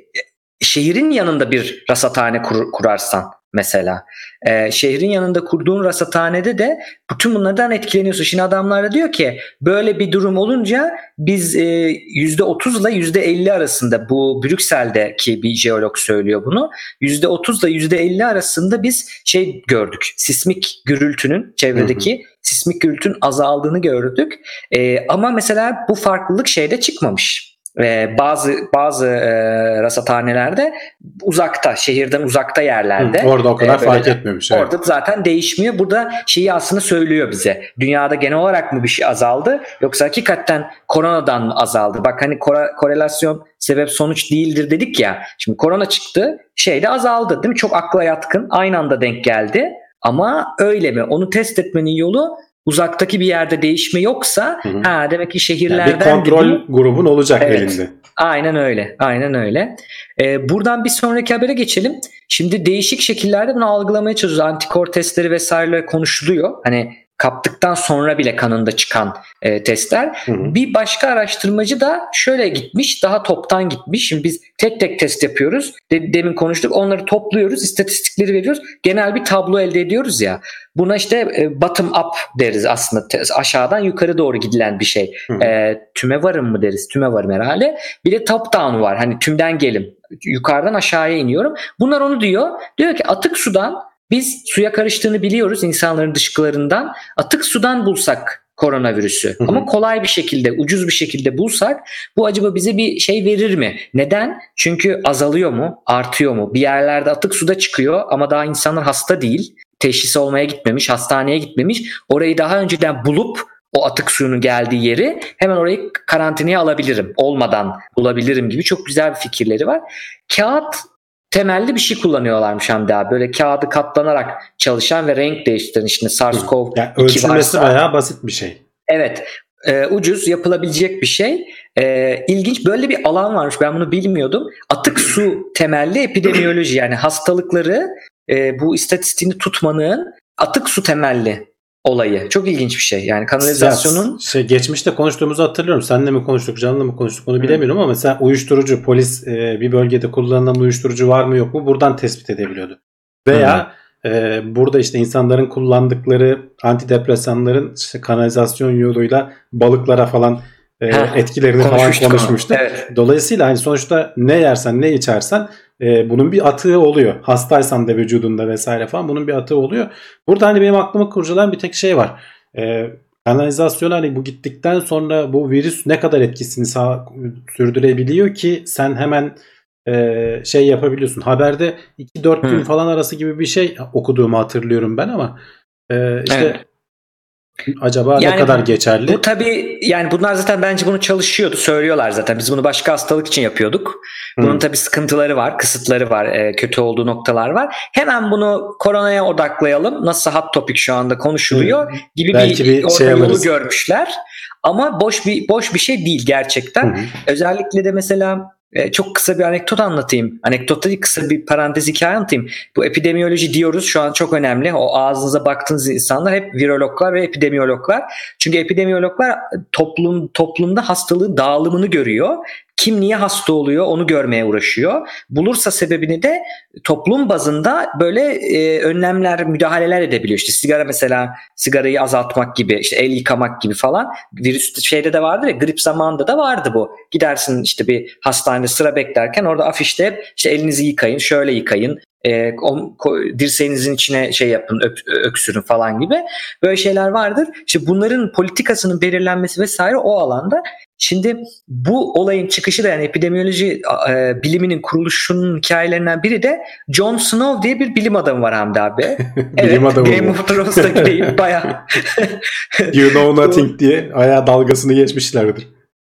şehrin yanında bir rasathane kur- kurarsan mesela. Ee, şehrin yanında kurduğun rasathanede de bütün bunlardan etkileniyorsun. Şimdi adamlar da diyor ki böyle bir durum olunca biz e, %30 ile %50 arasında bu Brüksel'deki bir jeolog söylüyor bunu. %30 ile %50 arasında biz şey gördük. Sismik gürültünün çevredeki hı hı. sismik gürültünün azaldığını gördük. E, ama mesela bu farklılık şeyde çıkmamış e, bazı bazı e, rasathanelerde uzakta, şehirden uzakta yerlerde. Hı, orada o kadar e, fark etmemiş. Evet. Orada zaten değişmiyor. Burada şeyi aslında söylüyor bize. Dünyada genel olarak mı bir şey azaldı yoksa hakikaten koronadan mı azaldı? Bak hani kore, korelasyon sebep sonuç değildir dedik ya. Şimdi korona çıktı, şey de azaldı değil mi? Çok akla yatkın. Aynı anda denk geldi. Ama öyle mi? Onu test etmenin yolu uzaktaki bir yerde değişme yoksa hı hı. ha demek ki şehirlerden yani bir kontrol gibi, grubun olacak evet, elinde. Aynen öyle. Aynen öyle. Ee, buradan bir sonraki habere geçelim. Şimdi değişik şekillerde bunu algılamaya çalışıyoruz. Antikor testleri vesaire konuşuluyor. Hani kaptıktan sonra bile kanında çıkan e, testler. Hı hı. Bir başka araştırmacı da şöyle gitmiş, daha toptan gitmiş. Şimdi biz tek tek test yapıyoruz. De, demin konuştuk. Onları topluyoruz, istatistikleri veriyoruz. Genel bir tablo elde ediyoruz ya. Buna işte e, bottom up deriz aslında. Aşağıdan yukarı doğru gidilen bir şey. Hı hı. E, tüme varım mı deriz? Tüme varım herhalde. Bir de top down var. Hani tümden gelim. Yukarıdan aşağıya iniyorum. Bunlar onu diyor. Diyor ki atık sudan biz suya karıştığını biliyoruz insanların dışkılarından. Atık sudan bulsak koronavirüsü hı hı. ama kolay bir şekilde, ucuz bir şekilde bulsak bu acaba bize bir şey verir mi? Neden? Çünkü azalıyor mu? Artıyor mu? Bir yerlerde atık suda çıkıyor ama daha insanlar hasta değil. Teşhis olmaya gitmemiş, hastaneye gitmemiş. Orayı daha önceden bulup o atık suyunun geldiği yeri hemen orayı karantinaya alabilirim. Olmadan bulabilirim gibi çok güzel bir fikirleri var. Kağıt temelli bir şey kullanıyorlarmış Hamdi abi. Böyle kağıdı katlanarak çalışan ve renk değiştiren işte SARS-CoV-2 yani ölçülmesi varsa. bayağı basit bir şey. Evet. E, ucuz yapılabilecek bir şey. E, ilginç böyle bir alan varmış ben bunu bilmiyordum. Atık su temelli epidemiyoloji yani hastalıkları e, bu istatistiğini tutmanın atık su temelli olayı. Çok ilginç bir şey. Yani kanalizasyonun... Şey, geçmişte konuştuğumuzu hatırlıyorum. Senle mi konuştuk, canlı mı konuştuk onu bilemiyorum ama mesela uyuşturucu, polis e, bir bölgede kullanılan uyuşturucu var mı yok mu buradan tespit edebiliyordu. Veya e, burada işte insanların kullandıkları antidepresanların işte kanalizasyon yoluyla balıklara falan e, etkilerini falan konuşmuştuk. Evet. Dolayısıyla hani sonuçta ne yersen ne içersen e, bunun bir atığı oluyor. Hastaysan da vücudunda vesaire falan bunun bir atığı oluyor. Burada hani benim aklıma kurcalayan bir tek şey var. E, kanalizasyon hani bu gittikten sonra bu virüs ne kadar etkisini sağ, sürdürebiliyor ki sen hemen e, şey yapabiliyorsun. Haberde 2-4 gün falan arası gibi bir şey okuduğumu hatırlıyorum ben ama e, işte evet. Acaba yani ne kadar geçerli? Bu tabii yani bunlar zaten bence bunu çalışıyordu. Söylüyorlar zaten. Biz bunu başka hastalık için yapıyorduk. Bunun hmm. tabii sıkıntıları var, kısıtları var, e, kötü olduğu noktalar var. Hemen bunu koronaya odaklayalım. Nasıl hot topic şu anda konuşuluyor hmm. gibi Belki bir, bir şey yolu alırız. görmüşler. Ama boş bir boş bir şey değil gerçekten. Hmm. Özellikle de mesela e, çok kısa bir anekdot anlatayım. Anekdot değil kısa bir parantez hikaye anlatayım. Bu epidemiyoloji diyoruz şu an çok önemli. O ağzınıza baktığınız insanlar hep virologlar ve epidemiyologlar. Çünkü epidemiyologlar toplum toplumda hastalığın dağılımını görüyor kim niye hasta oluyor onu görmeye uğraşıyor. Bulursa sebebini de toplum bazında böyle e, önlemler, müdahaleler edebiliyor. İşte sigara mesela sigarayı azaltmak gibi, işte el yıkamak gibi falan. Virüs şeyde de vardı ya, grip zamanında da vardı bu. Gidersin işte bir hastanede sıra beklerken orada afişte işte elinizi yıkayın, şöyle yıkayın, e, o, dirseğinizin içine şey yapın öp, öksürün falan gibi böyle şeyler vardır. İşte bunların politikasının belirlenmesi vesaire o alanda. Şimdi bu olayın çıkışı da yani epidemiyoloji e, biliminin kuruluşunun hikayelerinden biri de Jon Snow diye bir bilim adamı var Hamdi abi. <laughs> bilim evet, adamı Game of Thrones'taki <laughs> değil baya. you know nothing <laughs> diye ayağa dalgasını geçmişlerdir.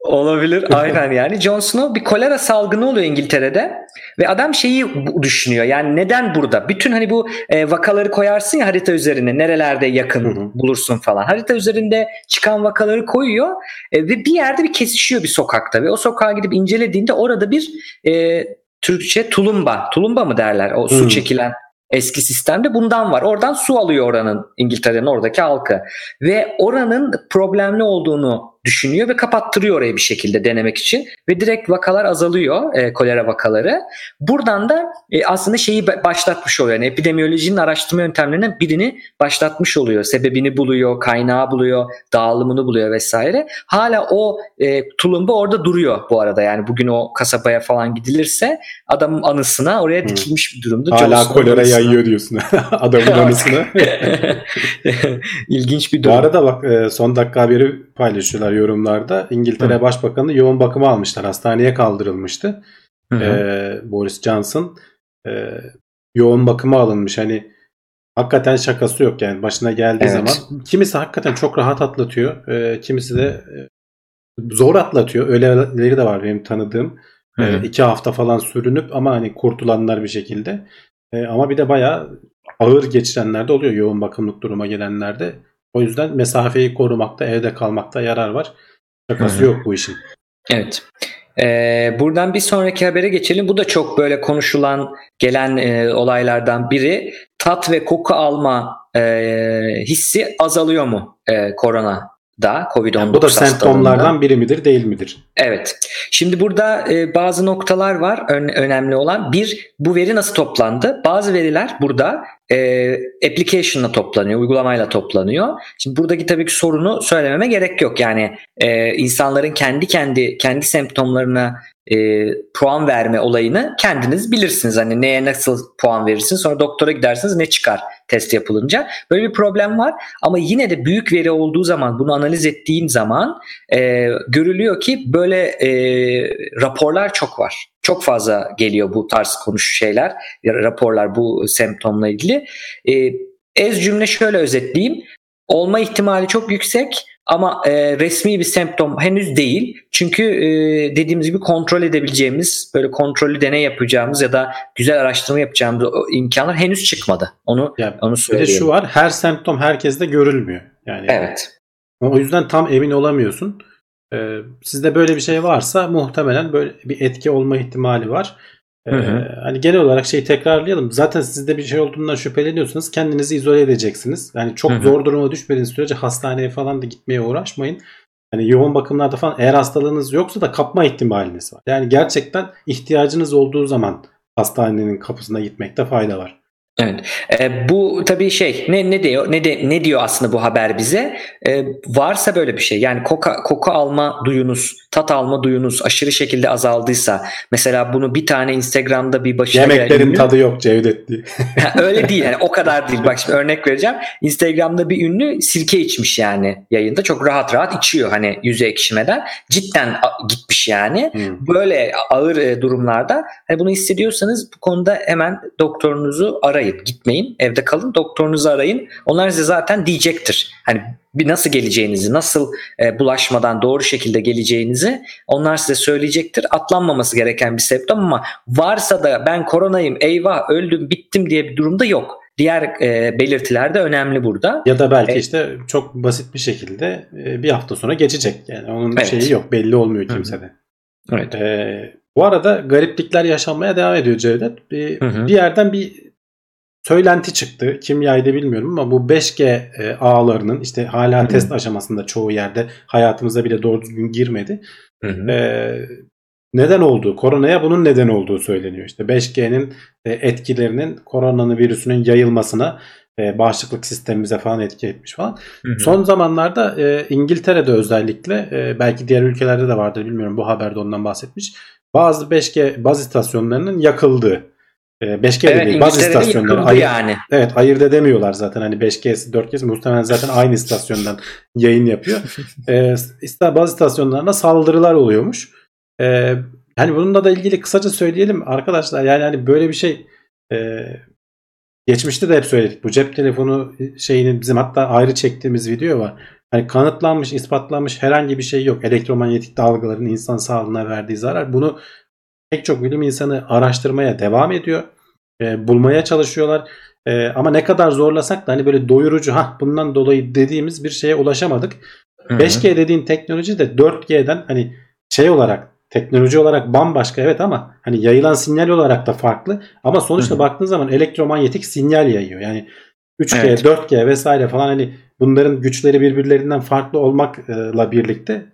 Olabilir <laughs> aynen yani. Jon Snow bir kolera salgını oluyor İngiltere'de ve adam şeyi düşünüyor yani neden burada? Bütün hani bu e, vakaları koyarsın ya harita üzerine nerelerde yakın hı hı. bulursun falan. Harita üzerinde çıkan vakaları koyuyor e, ve bir yerde bir kesişiyor bir sokakta ve o sokağa gidip incelediğinde orada bir e, Türkçe tulumba, tulumba mı derler o su hı. çekilen Eski sistemde bundan var. Oradan su alıyor oranın İngiltere'nin oradaki halkı. Ve oranın problemli olduğunu düşünüyor ve kapattırıyor orayı bir şekilde denemek için ve direkt vakalar azalıyor e, kolera vakaları. Buradan da e, aslında şeyi başlatmış oluyor. Yani epidemiyolojinin araştırma yöntemlerinden birini başlatmış oluyor. Sebebini buluyor, kaynağı buluyor, dağılımını buluyor vesaire. Hala o e, tulumba orada duruyor bu arada. Yani bugün o kasabaya falan gidilirse adamın anısına oraya dikilmiş bir durumda. Hala Johnson kolera anısına. yayıyor diyorsun <laughs> adamın anısına. <laughs> İlginç bir durum. Bu arada bak e, son dakika haberi paylaşıyorlar yorumlarda. İngiltere Hı. Başbakanı yoğun bakıma almışlar. Hastaneye kaldırılmıştı. Hı Ee, Boris Johnson e, yoğun bakıma alınmış. Hani hakikaten şakası yok yani başına geldiği evet. zaman. Kimisi hakikaten çok rahat atlatıyor. E, kimisi de e, zor atlatıyor. Öyleleri de var benim tanıdığım. E, iki hafta falan sürünüp ama hani kurtulanlar bir şekilde. E, ama bir de bayağı ağır geçirenler de oluyor yoğun bakımlık duruma gelenlerde. O yüzden mesafeyi korumakta, evde kalmakta yarar var. Şakası yok bu işin. Evet. Ee, buradan bir sonraki habere geçelim. Bu da çok böyle konuşulan gelen e, olaylardan biri. Tat ve koku alma e, hissi azalıyor mu e, korona da Covid-19 yani Bu da semptomlardan biri midir değil midir? Evet. Şimdi burada e, bazı noktalar var ön, önemli olan. Bir, bu veri nasıl toplandı? Bazı veriler burada e, application'la toplanıyor, uygulamayla toplanıyor. Şimdi buradaki tabii ki sorunu söylememe gerek yok. Yani e, insanların kendi kendi kendi semptomlarına e, puan verme olayını kendiniz bilirsiniz. Hani neye nasıl puan verirsiniz sonra doktora gidersiniz ne çıkar test yapılınca. Böyle bir problem var ama yine de büyük veri olduğu zaman bunu analiz ettiğim zaman e, görülüyor ki böyle e, raporlar çok var. Çok fazla geliyor bu tarz konuş şeyler, raporlar bu semptomla ilgili. E, ez cümle şöyle özetleyeyim. Olma ihtimali çok yüksek ama e, resmi bir semptom henüz değil. Çünkü e, dediğimiz gibi kontrol edebileceğimiz, böyle kontrollü deney yapacağımız ya da güzel araştırma yapacağımız imkanlar henüz çıkmadı. Onu yani, onu söyleyeyim. Bir de şu var, her semptom herkeste görülmüyor. Yani Evet. O yüzden tam emin olamıyorsun. Ee, sizde böyle bir şey varsa muhtemelen böyle bir etki olma ihtimali var. Ee, hı hı. Hani genel olarak şeyi tekrarlayalım. Zaten sizde bir şey olduğundan şüpheleniyorsanız kendinizi izole edeceksiniz. Yani çok hı hı. zor duruma düşmediğiniz sürece hastaneye falan da gitmeye uğraşmayın. Hani yoğun bakımlarda falan eğer hastalığınız yoksa da kapma ihtimaliniz var. Yani gerçekten ihtiyacınız olduğu zaman hastanenin kapısına gitmekte fayda var. Evet. E, bu tabii şey ne ne diyor ne de ne diyor aslında bu haber bize? E, varsa böyle bir şey. Yani koku koku alma duyunuz, tat alma duyunuz aşırı şekilde azaldıysa mesela bunu bir tane Instagram'da bir başına Yemeklerin ünlü, tadı yok Cevdet diye. <laughs> öyle değil yani o kadar değil. Bak şimdi örnek vereceğim. Instagram'da bir ünlü sirke içmiş yani yayında. Çok rahat rahat içiyor hani yüze ekşimeden. Cidden gitmiş yani. Hmm. Böyle ağır e, durumlarda hani bunu hissediyorsanız bu konuda hemen doktorunuzu arayın arayın. Gitmeyin. Evde kalın. Doktorunuzu arayın. Onlar size zaten diyecektir. Hani nasıl geleceğinizi, nasıl e, bulaşmadan doğru şekilde geleceğinizi onlar size söyleyecektir. Atlanmaması gereken bir semptom ama varsa da ben koronayım, eyvah öldüm, bittim diye bir durumda yok. Diğer e, belirtiler de önemli burada. Ya da belki e, işte çok basit bir şekilde e, bir hafta sonra geçecek. Yani onun evet. şeyi yok, belli olmuyor kimsede. Evet. E, bu arada gariplikler yaşanmaya devam ediyor Cevdet. Bir, hı hı. bir yerden bir söylenti çıktı. Kim yaydı bilmiyorum ama bu 5G e, ağlarının işte hala Hı-hı. test aşamasında çoğu yerde hayatımıza bile doğru düzgün girmedi. Ee, neden olduğu, koronaya bunun neden olduğu söyleniyor. İşte 5G'nin e, etkilerinin koronanın virüsünün yayılmasına e, bağışıklık sistemimize falan etki etmiş falan. Hı hı. Son zamanlarda e, İngiltere'de özellikle e, belki diğer ülkelerde de vardır bilmiyorum bu haberde ondan bahsetmiş. Bazı 5G baz istasyonlarının yakıldığı 5G evet, değil baz istasyonları. Ayır, yani. Evet ayırt edemiyorlar zaten hani 5G'si 4G'si muhtemelen zaten aynı istasyondan <laughs> yayın yapıyor. ee, baz istasyonlarına saldırılar oluyormuş. Ee, hani bununla da ilgili kısaca söyleyelim arkadaşlar yani hani böyle bir şey e, geçmişte de hep söyledik bu cep telefonu şeyini bizim hatta ayrı çektiğimiz video var. Hani kanıtlanmış, ispatlanmış herhangi bir şey yok. Elektromanyetik dalgaların insan sağlığına verdiği zarar. Bunu pek çok bilim insanı araştırmaya devam ediyor. E, bulmaya çalışıyorlar. E, ama ne kadar zorlasak da hani böyle doyurucu ha bundan dolayı dediğimiz bir şeye ulaşamadık. Hı-hı. 5G dediğin teknoloji de 4G'den hani şey olarak teknoloji olarak bambaşka evet ama hani yayılan sinyal olarak da farklı. Ama sonuçta Hı-hı. baktığın zaman elektromanyetik sinyal yayıyor. Yani 3G, evet. 4G vesaire falan hani bunların güçleri birbirlerinden farklı olmakla birlikte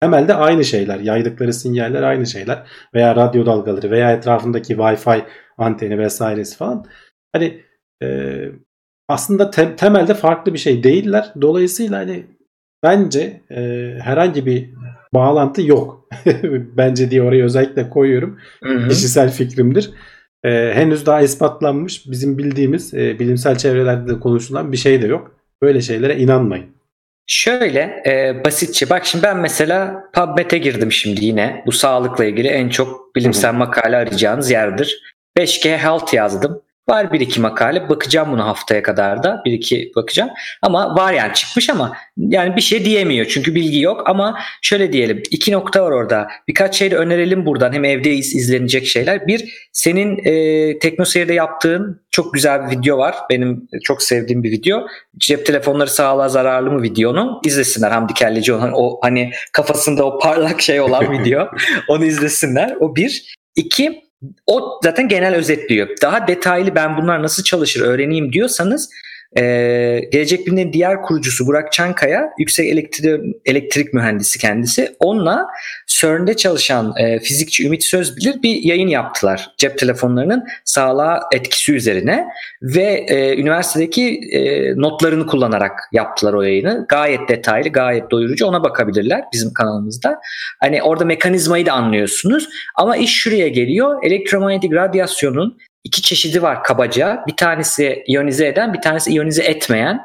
temelde aynı şeyler. Yaydıkları sinyaller aynı şeyler. Veya radyo dalgaları veya etrafındaki Wi-Fi anteni vesairesi falan. Hani e, aslında te- temelde farklı bir şey değiller. Dolayısıyla hani bence e, herhangi bir bağlantı yok. <laughs> bence diye oraya özellikle koyuyorum. Hı-hı. Kişisel fikrimdir. E, henüz daha ispatlanmış bizim bildiğimiz e, bilimsel çevrelerde de konuşulan bir şey de yok. Böyle şeylere inanmayın. Şöyle e, basitçe bak şimdi ben mesela PubMed'e girdim şimdi yine. Bu sağlıkla ilgili en çok bilimsel makale arayacağınız yerdir. 5G Health yazdım. Var bir iki makale. Bakacağım bunu haftaya kadar da. Bir iki bakacağım. Ama var yani çıkmış ama yani bir şey diyemiyor. Çünkü bilgi yok ama şöyle diyelim. iki nokta var orada. Birkaç şey de önerelim buradan. Hem evde iz, izlenecek şeyler. Bir senin e, TeknoSeyir'de yaptığın çok güzel bir video var. Benim çok sevdiğim bir video. Cep telefonları sağlığa zararlı mı videonu izlesinler. Hamdi Kelleci olan o hani kafasında o parlak şey olan <laughs> video. Onu izlesinler. O bir. İki o zaten genel özetliyor. Daha detaylı ben bunlar nasıl çalışır öğreneyim diyorsanız e, Gelecek Bilim'in diğer kurucusu Burak Çankaya yüksek elektrik, elektrik mühendisi kendisi. Onunla CERN'de çalışan e, fizikçi Ümit Sözbilir bir yayın yaptılar. Cep telefonlarının sağlığa etkisi üzerine ve e, üniversitedeki e, notlarını kullanarak yaptılar o yayını. Gayet detaylı, gayet doyurucu. Ona bakabilirler bizim kanalımızda. Hani orada mekanizmayı da anlıyorsunuz. Ama iş şuraya geliyor. Elektromanyetik radyasyonun iki çeşidi var kabaca. Bir tanesi iyonize eden, bir tanesi iyonize etmeyen.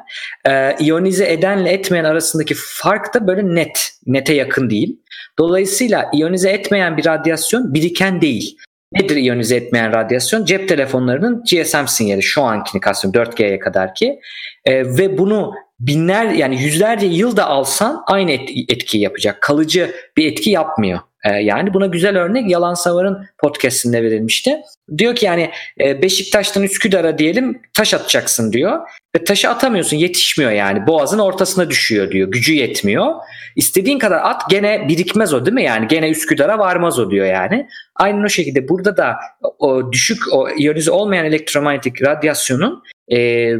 Ee, iyonize edenle etmeyen arasındaki fark da böyle net, nete yakın değil. Dolayısıyla iyonize etmeyen bir radyasyon biriken değil. Nedir iyonize etmeyen radyasyon? Cep telefonlarının GSM sinyali şu ankini kastediyorum 4G'ye kadar ki. Ee, ve bunu binler yani yüzlerce yıl da alsan aynı etkiyi yapacak. Kalıcı bir etki yapmıyor. Ee, yani buna güzel örnek Yalan Savar'ın podcastinde verilmişti. Diyor ki yani e, Beşiktaş'tan Üsküdar'a diyelim taş atacaksın diyor. Ve taşı atamıyorsun yetişmiyor yani. Boğazın ortasına düşüyor diyor. Gücü yetmiyor. İstediğin kadar at gene birikmez o değil mi yani? Gene Üsküdar'a varmaz o diyor yani. Aynen o şekilde burada da o düşük o iyonize olmayan elektromanyetik radyasyonun e,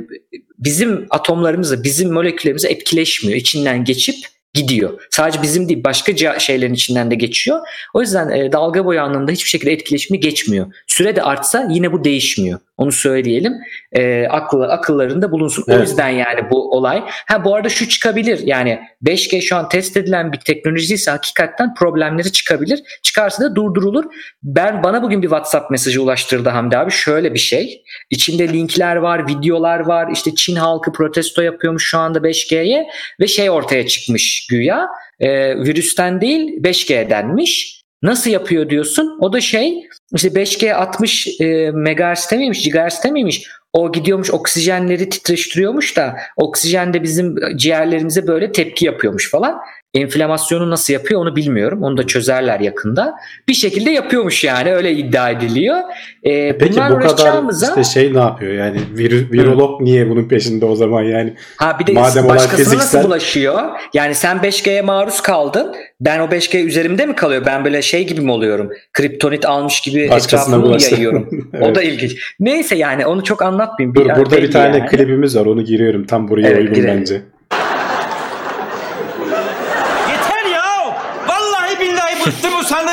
bizim atomlarımızı, bizim moleküllerimize etkileşmiyor. İçinden geçip gidiyor. Sadece bizim değil başka şeylerin içinden de geçiyor. O yüzden e, dalga boyu anlamında hiçbir şekilde etkileşimi geçmiyor. Süre de artsa yine bu değişmiyor. Onu söyleyelim. E, akıl, akıllarında bulunsun. Evet. O yüzden yani bu olay. Ha bu arada şu çıkabilir. Yani 5G şu an test edilen bir teknoloji ise hakikaten problemleri çıkabilir. Çıkarsa da durdurulur. Ben bana bugün bir WhatsApp mesajı ulaştırdı Hamdi abi. Şöyle bir şey. İçinde linkler var, videolar var. İşte Çin halkı protesto yapıyormuş şu anda 5G'ye ve şey ortaya çıkmış güya. E, virüsten değil 5G'denmiş. Nasıl yapıyor diyorsun? O da şey işte 5G 60 e, megahertz'te miymiş, gigahertz'te miymiş? O gidiyormuş oksijenleri titreştiriyormuş da oksijen de bizim ciğerlerimize böyle tepki yapıyormuş falan. Enflamasyonu nasıl yapıyor onu bilmiyorum. Onu da çözerler yakında. Bir şekilde yapıyormuş yani öyle iddia ediliyor. Ee, Peki bu kadar işte şey ne yapıyor yani vir, virolog Hı. niye bunun peşinde o zaman yani? Ha bir de Madem başkasına fiziksel... nasıl bulaşıyor? Yani sen 5G'ye maruz kaldın. Ben o 5G üzerimde mi kalıyor? Ben böyle şey gibi mi oluyorum? Kriptonit almış gibi Başkasına etrafımı yayıyorum. evet. <laughs> O da ilginç. Neyse yani onu çok anlatmayayım. Dur bir burada bir tane yani. klibimiz var onu giriyorum tam buraya evet, uygun girelim. bence.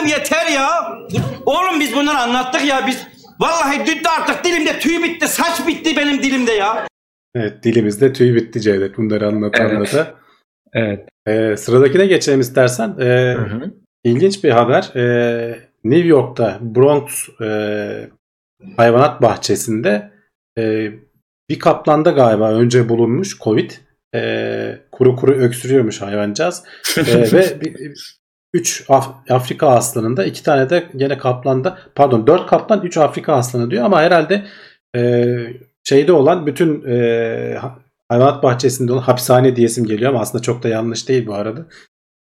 Usandım yeter ya. Oğlum biz bunları anlattık ya biz. Vallahi dün artık dilimde tüy bitti, saç bitti benim dilimde ya. Evet dilimizde tüy bitti Cevdet bunları anlat evet. anlata. Evet. Ee, sıradakine geçelim istersen. Ee, hı hı. İlginç bir haber. Ee, New York'ta Bronx e, hayvanat bahçesinde e, bir kaplanda galiba önce bulunmuş Covid. E, kuru kuru öksürüyormuş hayvancağız. e, <laughs> ve bir, 3 Af- Afrika aslanında 2 tane de gene kaplanda pardon 4 kaplan 3 Afrika aslanı diyor ama herhalde e, şeyde olan bütün e, hayvanat bahçesinde olan hapishane diyesim geliyor ama aslında çok da yanlış değil bu arada.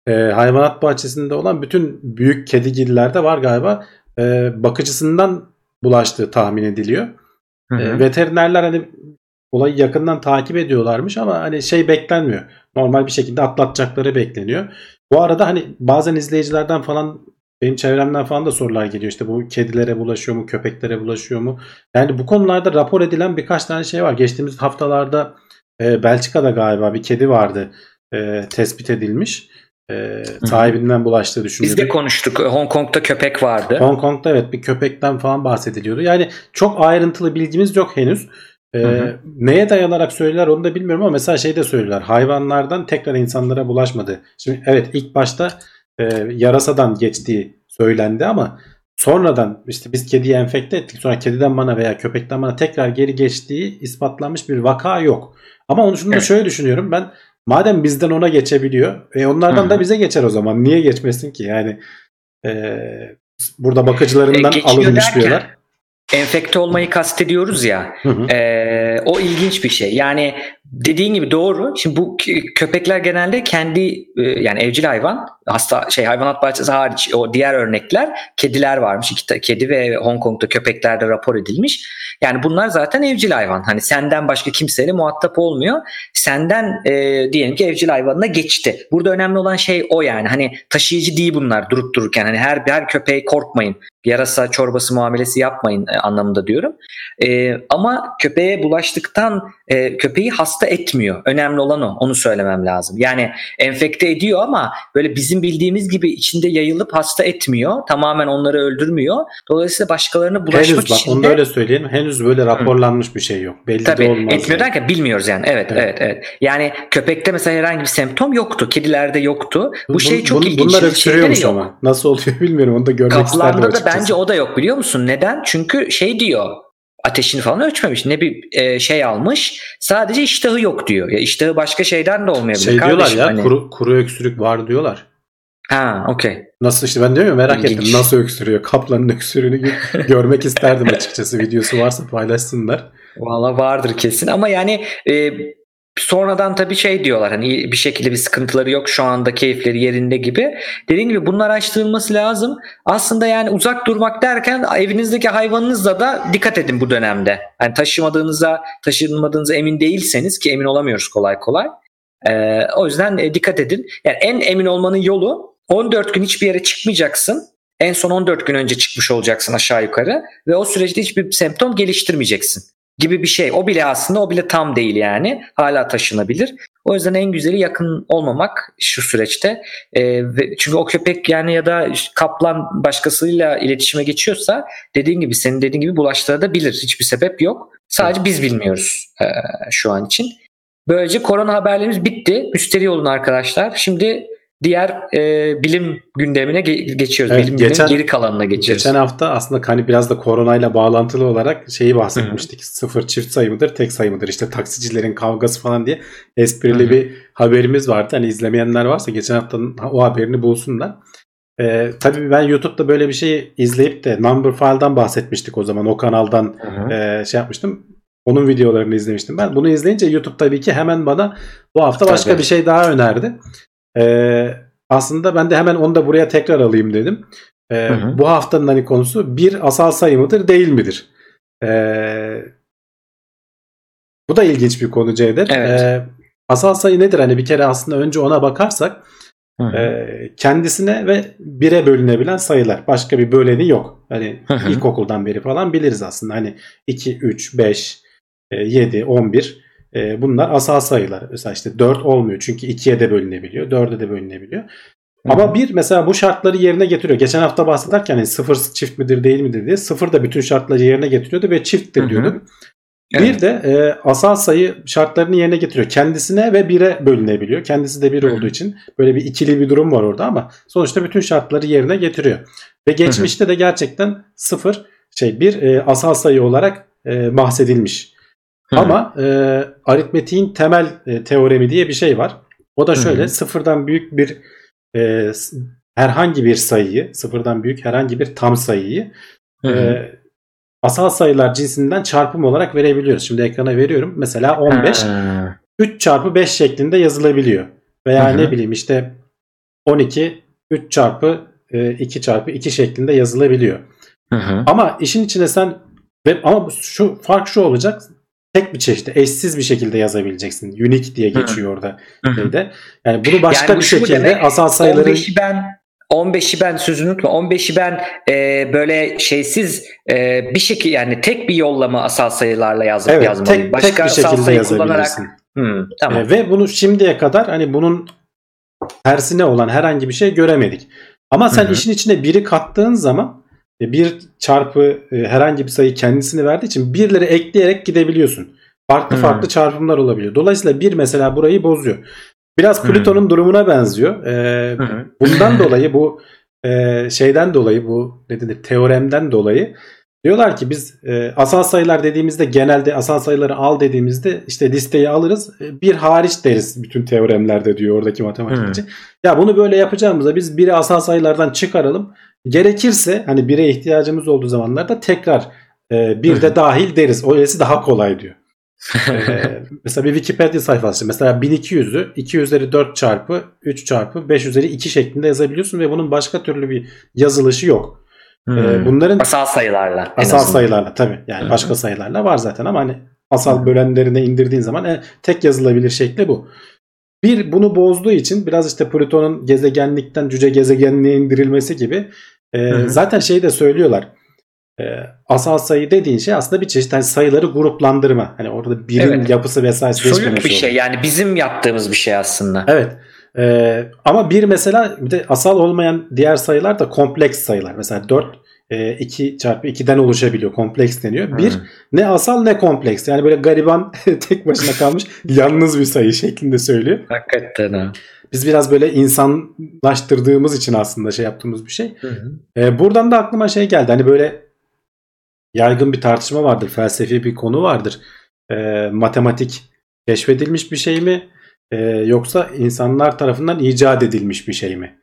E, hayvanat bahçesinde olan bütün büyük kedigillerde var galiba e, bakıcısından bulaştığı tahmin ediliyor. Hı hı. E, veterinerler hani olayı yakından takip ediyorlarmış ama hani şey beklenmiyor. Normal bir şekilde atlatacakları bekleniyor. Bu arada hani bazen izleyicilerden falan benim çevremden falan da sorular geliyor. İşte bu kedilere bulaşıyor mu, köpeklere bulaşıyor mu? Yani bu konularda rapor edilen birkaç tane şey var. Geçtiğimiz haftalarda e, Belçika'da galiba bir kedi vardı e, tespit edilmiş. E, sahibinden bulaştığı Biz düşünülüyor. de konuştuk. Hong Kong'da köpek vardı. Hong Kong'da evet bir köpekten falan bahsediliyordu. Yani çok ayrıntılı bilgimiz yok henüz. Ee, Hı hı. neye dayanarak söylerler onu da bilmiyorum ama mesela şey de söylüyorlar. Hayvanlardan tekrar insanlara bulaşmadı. Şimdi evet ilk başta e, yarasadan geçtiği söylendi ama sonradan işte biz kediyi enfekte ettik. Sonra kediden bana veya köpekten bana tekrar geri geçtiği ispatlanmış bir vaka yok. Ama onu şunu da Evet. şöyle düşünüyorum. Ben madem bizden ona geçebiliyor e onlardan Hı hı. da bize geçer o zaman. Niye geçmesin ki? Yani e, burada bakıcılarından E, alınmış derken, diyorlar. Enfekte olmayı kastediyoruz ya. Hı hı. Ee, o ilginç bir şey. Yani dediğin gibi doğru. Şimdi bu kö- köpekler genelde kendi e, yani evcil hayvan hasta şey hayvanat bahçesi hariç o diğer örnekler kediler varmış. İki kedi ve Hong Kong'da köpeklerde rapor edilmiş. Yani bunlar zaten evcil hayvan. Hani senden başka kimseyle muhatap olmuyor. Senden e, diyelim ki evcil hayvanına geçti. Burada önemli olan şey o yani. Hani taşıyıcı değil bunlar durup dururken. Hani her her köpeğe korkmayın. Yarasa çorbası muamelesi yapmayın e, anlamında diyorum. E, ama köpeğe bulaştıktan e, köpeği hasta etmiyor. Önemli olan o. Onu söylemem lazım. Yani enfekte ediyor ama böyle bizim bildiğimiz gibi içinde yayılıp hasta etmiyor. Tamamen onları öldürmüyor. Dolayısıyla başkalarına bulaşmak Henüz bak için onu de da öyle söyleyelim. Henüz böyle raporlanmış bir şey yok. Belli Tabii de olmaz. etmiyor yani. derken bilmiyoruz yani. Evet, Evet. evet evet Yani köpekte mesela herhangi bir semptom yoktu. Kedilerde yoktu. Bu Bun- şey çok bun- ilginç. Bunlar Şeyleri öksürüyormuş yok. ama. Nasıl oluyor <laughs> bilmiyorum. Onu da görmek isterdim Kaplanlarda da açıkçası. bence o da yok biliyor musun? Neden? Çünkü şey diyor ateşini falan ölçmemiş. Ne bir e, şey almış. Sadece iştahı yok diyor. Ya iştahı başka şeyden de olmayabilir. Şey diyorlar ya hani. kuru, kuru öksürük var diyorlar. Ha okey. Nasıl işte ben diyorum ya merak İlginç. ettim nasıl öksürüyor. Kaplanın öksürüğünü gö- <laughs> görmek isterdim açıkçası. Videosu varsa paylaşsınlar. Valla vardır kesin ama yani e, sonradan tabii şey diyorlar hani bir şekilde bir sıkıntıları yok şu anda keyifleri yerinde gibi. Dediğim gibi bunun araştırılması lazım. Aslında yani uzak durmak derken evinizdeki hayvanınızla da dikkat edin bu dönemde. Yani taşımadığınıza taşınmadığınıza emin değilseniz ki emin olamıyoruz kolay kolay. E, o yüzden e, dikkat edin. Yani en emin olmanın yolu 14 gün hiçbir yere çıkmayacaksın. En son 14 gün önce çıkmış olacaksın aşağı yukarı ve o süreçte hiçbir semptom geliştirmeyeceksin gibi bir şey. O bile aslında o bile tam değil yani. Hala taşınabilir. O yüzden en güzeli yakın olmamak şu süreçte. Ve çünkü o köpek yani ya da kaplan başkasıyla iletişime geçiyorsa dediğin gibi senin dediğin gibi bulaştırabilir. Hiçbir sebep yok. Sadece biz bilmiyoruz ee, şu an için. Böylece korona haberlerimiz bitti. Müsterih olun arkadaşlar. Şimdi diğer e, bilim gündemine ge- geçiyoruz. Evet, bilim geçen- geri kalanına geçiyoruz. Geçen hafta aslında hani biraz da koronayla bağlantılı olarak şeyi bahsetmiştik. Sıfır çift sayı mıdır tek sayı mıdır işte taksicilerin kavgası falan diye esprili Hı hı. bir haberimiz vardı. Hani izlemeyenler varsa geçen haftanın o haberini bulsunlar. Ee, tabii ben YouTube'da böyle bir şey izleyip de Number File'dan bahsetmiştik o zaman. O kanaldan e, şey yapmıştım. Onun videolarını izlemiştim ben. Bunu izleyince YouTube tabii ki hemen bana bu hafta başka Tabii. bir şey daha önerdi. Ee, aslında ben de hemen onu da buraya tekrar alayım dedim. Ee, Hı hı. Bu haftanın hani konusu bir asal sayı mıdır değil midir? Ee, bu da ilginç bir konu Cevdet. Evet. Ee, asal sayı nedir? Hani bir kere aslında önce ona bakarsak Hı hı. e, kendisine ve bire bölünebilen sayılar. Başka bir böleni yok. Hani Hı hı. ilkokuldan beri falan biliriz aslında. Hani 2, 3, 5, e, 7, 11 e, bunlar asal sayılar. Mesela işte 4 olmuyor. Çünkü 2'ye de bölünebiliyor. 4'e de bölünebiliyor. Ama bir mesela bu şartları yerine getiriyor. Geçen hafta bahsederken hani sıfır çift midir değil midir diye sıfır da bütün şartları yerine getiriyordu ve çifttir Hı hı. diyordu. Evet. Bir de e, asal sayı şartlarını yerine getiriyor. Kendisine ve bire bölünebiliyor. Kendisi de bir Hı hı. olduğu için böyle bir ikili bir durum var orada ama sonuçta bütün şartları yerine getiriyor. Ve geçmişte de gerçekten sıfır şey bir e, asal sayı olarak e, bahsedilmiş. Hı. Ama e, aritmetiğin temel e, teoremi diye bir şey var. O da şöyle Hı sıfırdan büyük bir e, herhangi bir sayıyı, sıfırdan büyük herhangi bir tam sayıyı Hı e, asal sayılar cinsinden çarpım olarak verebiliyoruz. Şimdi ekrana veriyorum. Mesela 15 Ha. 3 çarpı 5 şeklinde yazılabiliyor. Veya Hı ne bileyim işte 12 3 çarpı e, 2 çarpı 2 şeklinde yazılabiliyor. Hı hı. Ama işin içine sen ve ama şu fark şu olacak. Tek bir çeşitte eşsiz bir şekilde yazabileceksin. Unique diye geçiyor orada Hı şeyde. Yani bunu başka Yani bu bir şekilde asal sayıların 15'i ben 15'i ben sözünü unutma 15'i ben e, böyle şeysiz e, bir şekilde yani tek bir yollama asal sayılarla yaz, evet yazmalıyım. tek, Başka tek bir asal şekilde sayı kullanarak yazabilirsin. Hmm, tamam. E, ve bunu şimdiye kadar hani bunun tersine olan herhangi bir şey göremedik. Ama sen Hı hı. işin içine biri kattığın zaman bir çarpı e, herhangi bir sayı kendisini verdiği için birleri ekleyerek gidebiliyorsun. Farklı Hı. farklı çarpımlar olabiliyor. Dolayısıyla bir mesela burayı bozuyor. Biraz Hı. Plüton'un durumuna benziyor. E, Hı hı. bundan <laughs> dolayı bu e, şeyden dolayı bu ne denir teoremden dolayı diyorlar ki biz e, asal sayılar dediğimizde genelde asal sayıları al dediğimizde işte listeyi alırız e, bir hariç deriz bütün teoremlerde diyor oradaki matematikçi. Ya bunu böyle yapacağımızda biz biri asal sayılardan çıkaralım. Gerekirse hani bire ihtiyacımız olduğu zamanlarda tekrar e, bir de dahil deriz. Öylesi daha kolay diyor. Ee, <laughs> mesela bir Wikipedia sayfası mesela 1200'ü 2 üzeri 4 çarpı 3 çarpı 5 üzeri 2 şeklinde yazabiliyorsun ve bunun başka türlü bir yazılışı yok. Ee, Hmm. bunların Asal sayılarla. asal sayılarla tabii yani başka sayılarla var zaten ama hani asal bölenlerine indirdiğin zaman e, tek yazılabilir şekli bu. Bir bunu bozduğu için biraz işte Plüton'un gezegenlikten cüce gezegenliğe indirilmesi gibi e, Hı hı. zaten şeyi de söylüyorlar. E, asal sayı dediğin şey aslında bir çeşit hani sayıları gruplandırma. Hani orada birin Evet. yapısı vesaire Soyut bir şey yani bizim yaptığımız bir şey aslında. Evet. E, ama bir mesela bir de asal olmayan diğer sayılar da kompleks sayılar. Mesela 4 e, 2 çarpı 2'den oluşabiliyor. Kompleks deniyor. Bir Hmm. ne asal ne kompleks. Yani böyle gariban <laughs> tek başına kalmış yalnız bir sayı şeklinde söylüyor. Hakikaten ha. Biz biraz böyle insanlaştırdığımız için aslında şey yaptığımız bir şey. Hı hı. Ee, buradan da aklıma şey geldi. Hani böyle yaygın bir tartışma vardır. Felsefi bir konu vardır. Ee, matematik keşfedilmiş bir şey mi? Ee, yoksa insanlar tarafından icat edilmiş bir şey mi?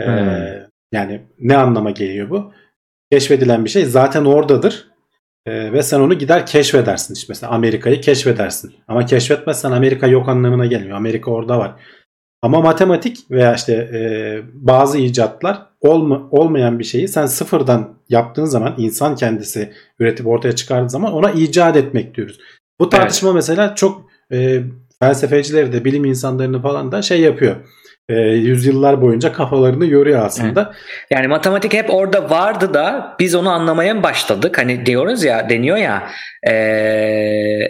Hmm. Yani ne anlama geliyor bu? Keşfedilen bir şey zaten oradadır. Ee, ve sen onu gider keşfedersin. İşte mesela Amerika'yı keşfedersin. Ama keşfetmezsen Amerika yok anlamına gelmiyor. Amerika orada var. Ama matematik veya işte e, bazı icatlar olma, olmayan bir şeyi sen sıfırdan yaptığın zaman insan kendisi üretip ortaya çıkardığı zaman ona icat etmek diyoruz. Bu tartışma mesela çok e, felsefecileri de bilim insanlarını falan da şey yapıyor. E, yüzyıllar boyunca kafalarını yoruyor aslında. Yani matematik hep orada vardı da biz onu anlamaya mı başladık? Hani diyoruz ya deniyor ya e,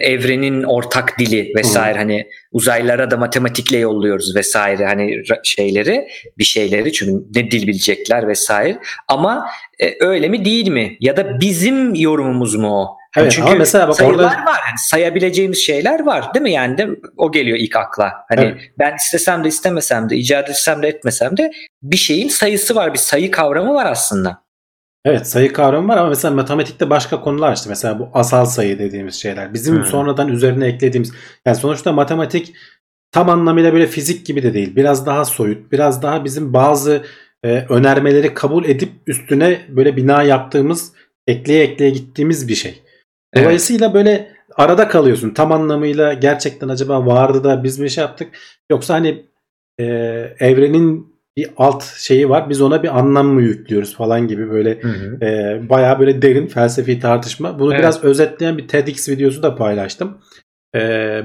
evrenin ortak dili vesaire hani uzaylara da matematikle yolluyoruz vesaire hani şeyleri bir şeyleri çünkü ne dil bilecekler vesaire ama e, öyle mi değil mi? Ya da bizim yorumumuz mu o? Hani Evet, çünkü ama mesela bak sayılar orada- var yani sayabileceğimiz şeyler var değil mi yani de o geliyor ilk akla. Hani Evet. ben istesem de istemesem de icat etsem de etmesem de bir şeyin sayısı var bir sayı kavramı var aslında. Evet sayı kavramı var ama mesela matematikte başka konular işte mesela bu asal sayı dediğimiz şeyler. Bizim Hmm. sonradan üzerine eklediğimiz yani sonuçta matematik tam anlamıyla böyle fizik gibi de değil. Biraz daha soyut, biraz daha bizim bazı e, önermeleri kabul edip üstüne böyle bina yaptığımız, ekleye ekleye gittiğimiz bir şey. Evet. Dolayısıyla böyle arada kalıyorsun. Tam anlamıyla gerçekten acaba vardı da biz bir şey yaptık yoksa hani e, evrenin bir alt şeyi var. Biz ona bir anlam mı yüklüyoruz falan gibi böyle Hı hı. e, bayağı böyle derin felsefi tartışma. Bunu Evet. biraz özetleyen bir TEDx videosu da paylaştım. E,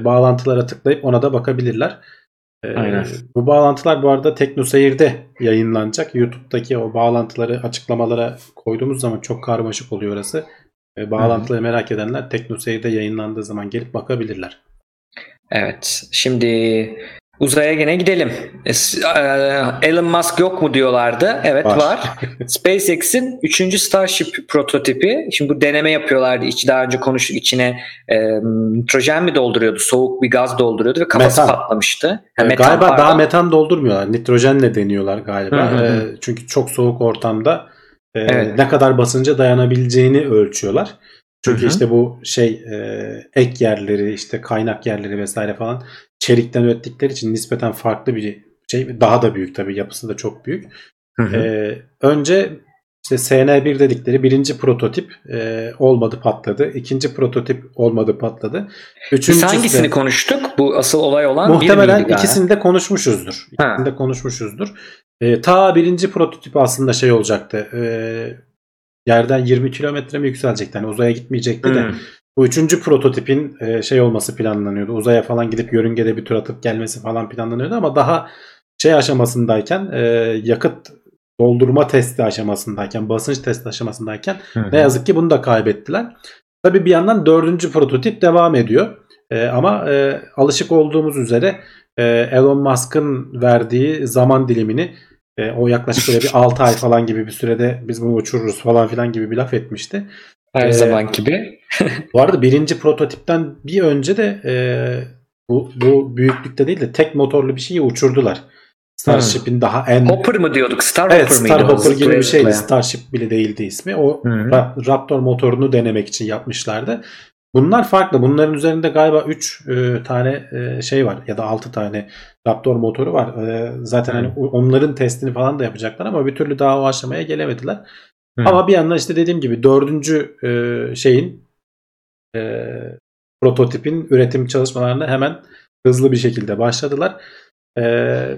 bağlantılara tıklayıp ona da bakabilirler. E, Aynen. Bu bağlantılar bu arada TeknoSeyir'de yayınlanacak. YouTube'daki o bağlantıları açıklamalara koyduğumuz zaman çok karmaşık oluyor orası. E, bağlantıları merak edenler TeknoSeyir'de yayınlandığı zaman gelip bakabilirler. Evet. Şimdi uzaya gene gidelim. E, e, Elon Musk yok mu diyorlardı. Evet Var. var. <laughs> SpaceX'in 3. Starship prototipi. Şimdi bu deneme yapıyorlardı. İç daha önce konuştuk içine e, nitrojen mi dolduruyordu? Soğuk bir gaz dolduruyordu ve kafası Metan. patlamıştı. Ha, metan, galiba daha pardon. metan doldurmuyorlar. Nitrojenle deniyorlar galiba. Hı hı. E, çünkü çok soğuk ortamda e, Evet. ne kadar basınca dayanabileceğini ölçüyorler. Çünkü Hı hı. işte bu şey e, ek yerleri işte kaynak yerleri vesaire falan çelikten ürettikleri için nispeten farklı bir şey. Daha da büyük tabii yapısı da çok büyük. Hı hı. E, önce işte SN1 dedikleri birinci prototip e, olmadı patladı. İkinci prototip olmadı patladı. Biz Üçüncüsü de- hangisini konuştuk? Bu asıl olay olan bir Muhtemelen galiba? ikisini de konuşmuşuzdur. İkisini de konuşmuşuzdur. Ee, ta birinci prototipi aslında şey olacaktı. Ee, yerden 20 kilometre mi yükselecekti? Yani uzaya gitmeyecekti de. Bu üçüncü prototipin e, şey olması planlanıyordu. Uzaya falan gidip yörüngede bir tur atıp gelmesi falan planlanıyordu ama daha şey aşamasındayken e, yakıt doldurma testi aşamasındayken basınç testi aşamasındayken Hı hı. ne yazık ki bunu da kaybettiler. Tabii bir yandan dördüncü prototip devam ediyor. E, ama e, alışık olduğumuz üzere e, Elon Musk'ın verdiği zaman dilimini e, o yaklaşık böyle bir <laughs> 6 ay falan gibi bir sürede biz bunu uçururuz falan filan gibi bir laf etmişti. Her Ee, zaman gibi. Bu arada birinci prototipten bir önce de e, bu, bu büyüklükte değil de tek motorlu bir şeyi uçurdular. Starship'in daha en Hopper mı diyorduk? Star Evet Hopper mıydı? Star o? Hopper gibi bir şeydi. Starship bile değildi ismi. O. Ra- Raptor motorunu denemek için yapmışlardı. Bunlar farklı. Bunların üzerinde galiba 3 tane e, şey var ya da 6 tane Raptor motoru var. E, zaten hani onların testini falan da yapacaklar ama bir türlü daha o aşamaya gelemediler. Hı. Ama bir yandan işte dediğim gibi dördüncü e, şeyin e, prototipin üretim çalışmalarına hemen hızlı bir şekilde başladılar. E,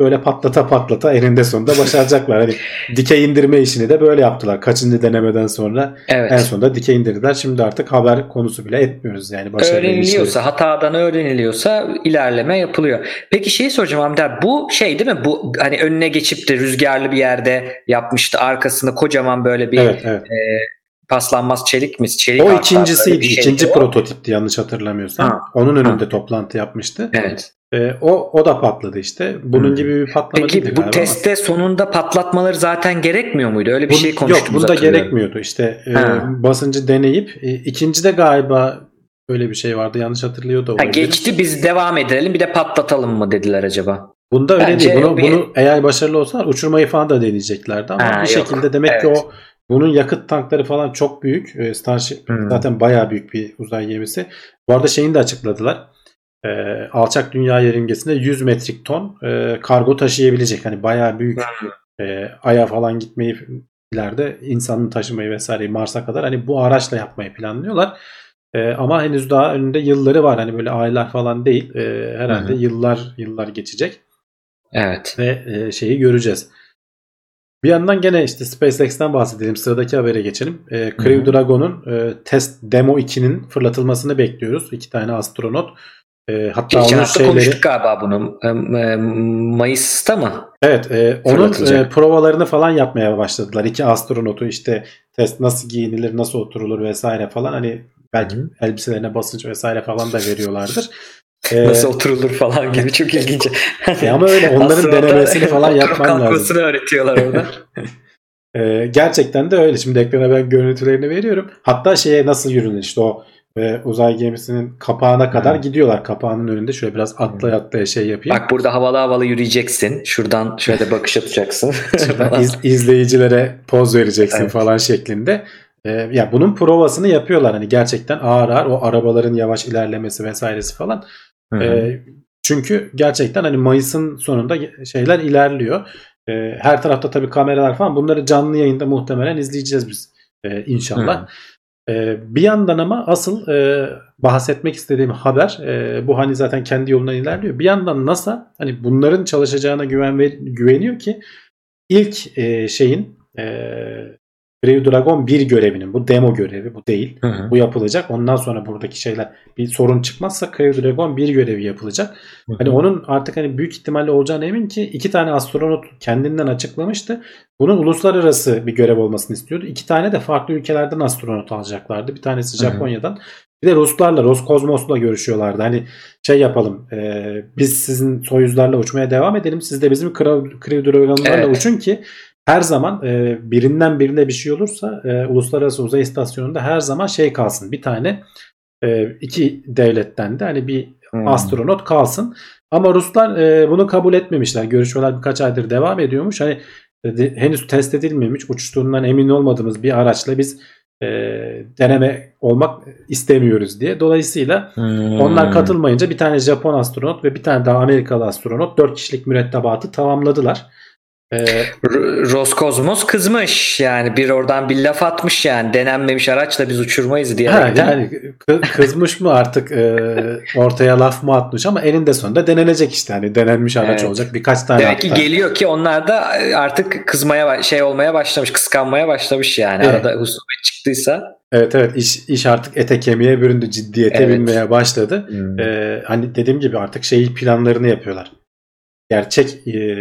böyle patlata patlata eninde sonunda başaracaklar. Hani dikey indirme işini de böyle yaptılar. Kaçıncı denemeden sonra Evet. en sonunda dikey indirdiler. Şimdi artık haber konusu bile etmiyoruz yani başarılı öğreniliyorsa, hatadan öğreniliyorsa ilerleme yapılıyor. Peki şey soracağım Hamdi abi, bu şey değil mi? Bu hani önüne geçip de rüzgarlı bir yerde yapmıştı. Arkasında kocaman böyle bir Evet evet. paslanmaz çelik mi? Çelik O ikincisiydi. şeydi ikinci prototipti yanlış hatırlamıyorsam. Ha. Onun önünde toplantı yapmıştı. Evet. E, o o da patladı işte. Bunun Hmm. gibi bir patlama değildi Peki bu galiba ama. testte sonunda patlatmaları zaten gerekmiyor muydu? Öyle bir Bun- şey konuştuğumuzu Yok bunda gerekmiyordu. İşte e, Ha. basıncı deneyip e, ikincide galiba öyle bir şey vardı. Yanlış hatırlıyor da Ha, olabilirim. geçti biz devam edelim bir de patlatalım mı dediler acaba? Bunda öyle Bence değil. Bunu, bir- bunu eğer başarılı olsalar uçurmayı falan da deneyeceklerdi ama Ha, bir yok. şekilde demek ki Evet. o bunun yakıt tankları falan çok büyük. E, Starship Hmm. zaten bayağı büyük bir uzay gemisi. Bu arada şeyini de açıkladılar. E, alçak dünya yörüngesinde 100 metrik ton e, kargo taşıyabilecek. Hani bayağı büyük e, Ay'a falan gitmeyi ileride insanın taşımayı vesaireyi Mars'a kadar hani bu araçla yapmayı planlıyorlar. E, ama henüz daha önünde yılları var. Hani böyle aylar falan değil. E, herhalde Hı hı. yıllar yıllar geçecek Evet. ve e, şeyi göreceğiz. Bir yandan gene işte SpaceX'ten bahsedelim. Sıradaki habere geçelim. E, Crew. Dragon'un e, test demo 2'nin fırlatılmasını bekliyoruz. İki tane astronot. E, hatta Geçen onun hafta şeyleri konuştuk galiba bunu. Em, em, Mayıs'ta mı? Evet, e, onun e, provalarını falan yapmaya başladılar. İki astronotu işte test nasıl giyinilir, nasıl oturulur vesaire falan hani belki Hı. elbiselerine basınç vesaire falan da veriyorlardır. E, <laughs> Nasıl oturulur falan gibi çok ilginç. <laughs> e, ama öyle onların denemesini falan <laughs> yapman lazım. kalkmasını öğretiyorlar orada. E, gerçekten de öyle. Şimdi ekrana ben görüntülerini veriyorum. Hatta şeye nasıl yürünür işte o e, uzay gemisinin kapağına kadar Hı. gidiyorlar. Kapağının önünde şöyle biraz atlaya atlaya şey yapayım. Bak burada havalı havalı yürüyeceksin. Şuradan şöyle bakış atacaksın. <laughs> İz- izleyicilere poz vereceksin Evet. falan şeklinde. Ee, ya bunun provasını yapıyorlar hani gerçekten ağır ağır o arabaların yavaş ilerlemesi vesairesi falan. Hı hı. Ee, çünkü gerçekten hani Mayıs'ın sonunda şeyler ilerliyor. Ee, her tarafta tabii kameralar falan bunları canlı yayında muhtemelen izleyeceğiz biz ee, inşallah. Ee, bir yandan ama asıl e, bahsetmek istediğim haber e, bu hani zaten kendi yolundan ilerliyor. Bir yandan NASA hani bunların çalışacağına güven ver- güveniyor ki ilk e, şeyin e, Crew Dragon 1 görevinin bu demo görevi bu değil. Hı hı. Bu yapılacak. Ondan sonra buradaki şeyler bir sorun çıkmazsa Crew Dragon 1 görevi yapılacak. Hani onun artık hani büyük ihtimalle olacağına emin ki iki tane astronot kendinden açıklamıştı. Bunun uluslararası bir görev olmasını istiyordu. İki tane de farklı ülkelerden astronot alacaklardı. Bir tanesi Hı hı. Japonya'dan. Bir de Ruslarla, Roskosmos'la görüşüyorlardı. Hani şey yapalım. e, biz sizin Soyuzlarla uçmaya devam edelim. Siz de bizim Crew Dragon'larla Evet. uçun ki her zaman e, birinden birine bir şey olursa e, Uluslararası Uzay İstasyonu'nda her zaman şey kalsın. Bir tane e, iki devletten de hani bir Hmm. astronot kalsın. Ama Ruslar e, bunu kabul etmemişler. Görüşmeler birkaç aydır devam ediyormuş. Hani e, de- henüz test edilmemiş, uçtuğundan emin olmadığımız bir araçla biz e, deneme olmak istemiyoruz diye. Dolayısıyla Hmm. onlar katılmayınca bir tane Japon astronot ve bir tane daha Amerikalı astronot 4 kişilik mürettebatı tamamladılar. E, R- Roskosmos kızmış yani bir oradan bir laf atmış yani denenmemiş araçla biz uçurmayız diye. ha, yani kı- kızmış mı artık e, ortaya laf mı atmış ama eninde sonunda denenecek işte. Hani denenmiş araç Evet. olacak birkaç tane Demek ki geliyor ki onlar da artık kızmaya şey olmaya başlamış, kıskanmaya başlamış yani. Evet. Arada husumet çıktıysa. Evet evet iş, iş artık ete kemiğe büründü ciddiyete Evet. binmeye başladı. Hmm. Ee, hani dediğim gibi artık şey planlarını yapıyorlar. Gerçek e,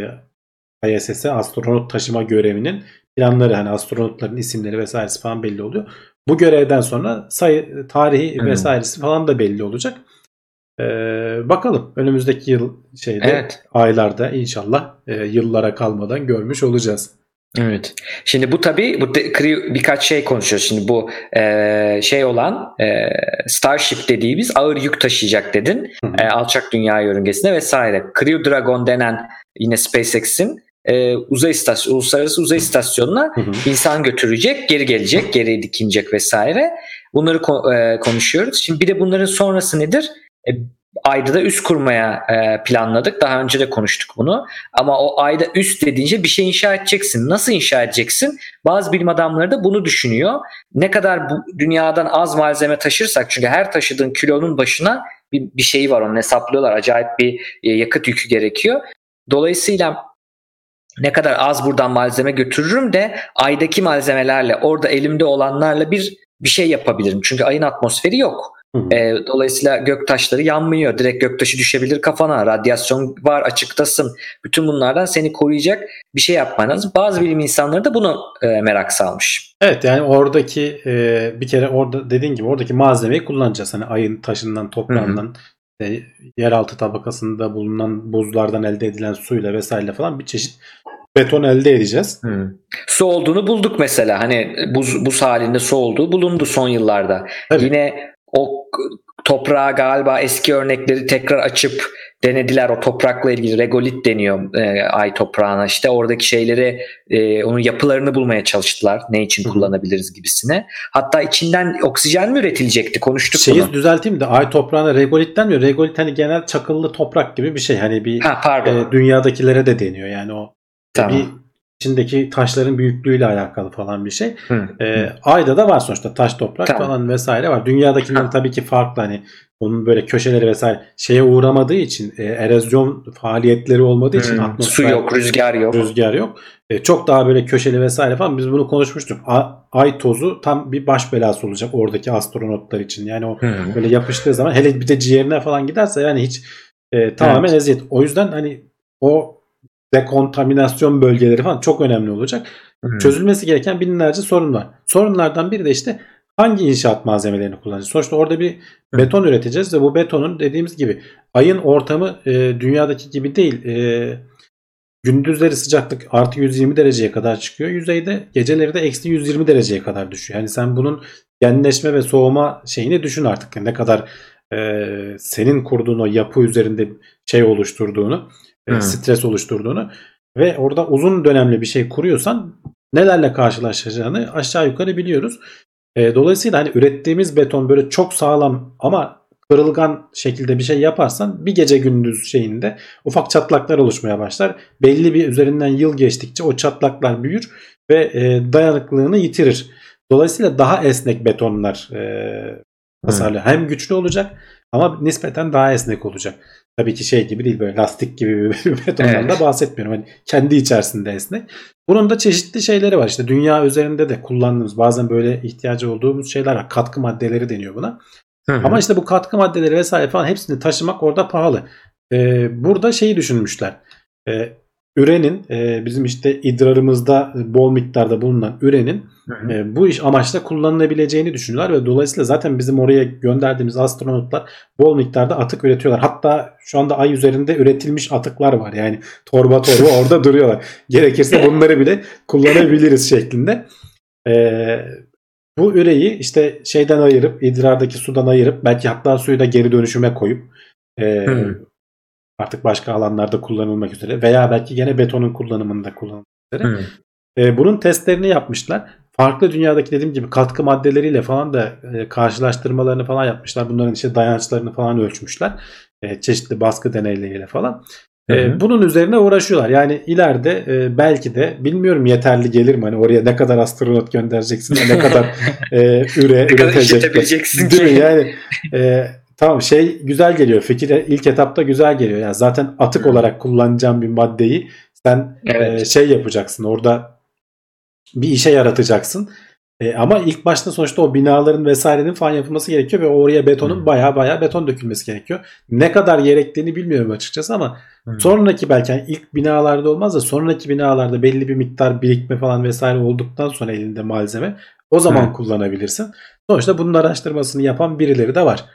ISS'e astronot taşıma görevinin planları hani astronotların isimleri vesairesi falan belli oluyor. bu görevden sonra sayı, tarihi Hmm. vesairesi falan da belli olacak. Ee, bakalım önümüzdeki yıl şeyde Evet. aylarda inşallah e, yıllara kalmadan görmüş olacağız. Evet. Şimdi bu tabii bu birkaç şey konuşuyor. Şimdi bu e, şey olan e, Starship dediğimiz ağır yük taşıyacak dedin. Hı hı. E, alçak dünya yörüngesine vesaire. Crew Dragon denen yine SpaceX'in e, uzay istasyon, uluslararası uzay istasyonuna Hı hı. insan götürecek, geri gelecek, geri dikinecek vesaire. Bunları ko- e, konuşuyoruz. Şimdi bir de bunların sonrası nedir? E, Ayda da üst kurmaya e, planladık. Daha önce de konuştuk bunu. Ama o ayda üst dediğince bir şey inşa edeceksin. Nasıl inşa edeceksin? Bazı bilim adamları da bunu düşünüyor. Ne kadar bu dünyadan az malzeme taşırsak çünkü her taşıdığın kilonun başına bir, bir şeyi var onu hesaplıyorlar. Acayip bir e, yakıt yükü gerekiyor. Dolayısıyla ne kadar az buradan malzeme götürürüm de aydaki malzemelerle orada elimde olanlarla bir bir şey yapabilirim. Çünkü ayın atmosferi yok. Hı hı. E, dolayısıyla göktaşları yanmıyor. Direkt göktaşı düşebilir kafana. Radyasyon var açıktasın. Bütün bunlardan seni koruyacak bir şey yapman lazım. Bazı bilim insanları da bunu e, merak salmış. Evet yani oradaki e, bir kere orada dediğin gibi oradaki malzemeyi kullanacağız. Hani ayın taşından, toprağından, e, yeraltı tabakasında bulunan buzlardan elde edilen suyla vesaire falan bir çeşit beton elde edeceğiz. Su olduğunu bulduk mesela. Hani buz, buz halinde su olduğu bulundu son yıllarda. Tabii. Yine o toprağı galiba eski örnekleri tekrar açıp denediler. O toprakla ilgili regolit deniyor e, ay toprağına. İşte oradaki şeyleri e, onun yapılarını bulmaya çalıştılar. Ne için hı. kullanabiliriz gibisine. Hatta içinden oksijen mi üretilecekti? Konuştuk Şeyi bunu. düzelteyim de ay toprağına regolit denmiyor. Regolit hani genel çakıllı toprak gibi bir şey. Hani bir Ha pardon. e, dünyadakilere de deniyor. Yani o tamam. bir içindeki taşların büyüklüğüyle alakalı falan bir şey. Hı. E, ayda da var sonuçta taş toprak Tamam. falan vesaire var. Dünyadakilerin Ha. tabii ki farklı hani onun böyle köşeleri vesaire şeye uğramadığı için e, erozyon faaliyetleri olmadığı için Hı. atmosfer Su yok, rüzgar yok. rüzgar yok. E, çok daha böyle köşeli vesaire falan biz bunu konuşmuştuk. A- ay tozu tam bir baş belası olacak oradaki astronotlar için. Yani o Hı. böyle yapıştığı zaman hele bir de ciğerine falan giderse yani hiç e, tamamen eziyet. O yüzden hani o dekontaminasyon bölgeleri falan çok önemli olacak. Hı. Çözülmesi gereken binlerce sorun var. Sorunlardan biri de işte hangi inşaat malzemelerini kullanacağız. Sonuçta orada bir beton üreteceğiz ve bu betonun dediğimiz gibi ayın ortamı e, dünyadaki gibi değil. E, gündüzleri sıcaklık artı 120 dereceye kadar çıkıyor. Yüzeyde geceleri de eksi 120 dereceye kadar düşüyor. Yani sen bunun genleşme ve soğuma şeyini düşün artık. Ne kadar e, senin kurduğun o yapı üzerinde şey oluşturduğunu, Hı. stres oluşturduğunu ve orada uzun dönemli bir şey kuruyorsan nelerle karşılaşacağını aşağı yukarı biliyoruz. E, dolayısıyla hani ürettiğimiz beton böyle çok sağlam ama kırılgan şekilde bir şey yaparsan bir gece gündüz şeyinde ufak çatlaklar oluşmaya başlar. Belli bir üzerinden yıl geçtikçe o çatlaklar büyür ve e, dayanıklılığını yitirir. Dolayısıyla daha esnek betonlar e, tasarlıyor. Hem güçlü olacak ama nispeten daha esnek olacak. Tabii ki şey gibi değil böyle lastik gibi bir <laughs> betondan Evet. da bahsetmiyorum. Hani kendi içerisinde esnek. Bunun da çeşitli şeyleri var. İşte dünya üzerinde de kullandığımız bazen böyle ihtiyacı olduğumuz şeyler var. Katkı maddeleri deniyor buna. Hı hı. Ama işte bu katkı maddeleri vesaire falan hepsini taşımak orada pahalı. Ee, burada şeyi düşünmüşler. Ee, ürenin e, bizim işte idrarımızda bol miktarda bulunan ürenin. E, bu iş amaçla kullanılabileceğini düşünüyorlar ve dolayısıyla zaten bizim oraya gönderdiğimiz astronotlar bol miktarda atık üretiyorlar. Hatta şu anda ay üzerinde üretilmiş atıklar var. Yani torba torba <laughs> orada duruyorlar. Gerekirse bunları bile kullanabiliriz şeklinde. Ee, bu üreyi işte şeyden ayırıp idrardaki sudan ayırıp belki hatta suyu da geri dönüşüme koyup e, artık başka alanlarda kullanılmak üzere veya belki gene betonun kullanımında kullanılmak üzere. E, bunun testlerini yapmışlar. Farklı dünyadaki dediğim gibi katkı maddeleriyle falan da e, karşılaştırmalarını falan yapmışlar. Bunların işte dayançlarını falan ölçmüşler. E, çeşitli baskı deneyleriyle falan. E, Hı bunun üzerine uğraşıyorlar. Yani ileride e, belki de bilmiyorum yeterli gelir mi? Hani oraya ne kadar astronot göndereceksin, ne kadar e, <laughs> üre Ne kadar işletebileceksin Değil mi? Yani e, tamam şey güzel geliyor. Fikir ilk etapta güzel geliyor. Yani zaten atık Hı. olarak kullanacağım bir maddeyi sen Evet. e, şey yapacaksın. Orada bir işe yaratacaksın. E, ama ilk başta sonuçta o binaların vesairenin falan yapılması gerekiyor ve oraya betonun Hı. baya baya beton dökülmesi gerekiyor. Ne kadar gerektiğini bilmiyorum açıkçası ama Hı. sonraki belki yani ilk binalarda olmaz da sonraki binalarda belli bir miktar birikme falan vesaire olduktan sonra elinde malzeme O zaman Hı. kullanabilirsin. Sonuçta bunun araştırmasını yapan birileri de var.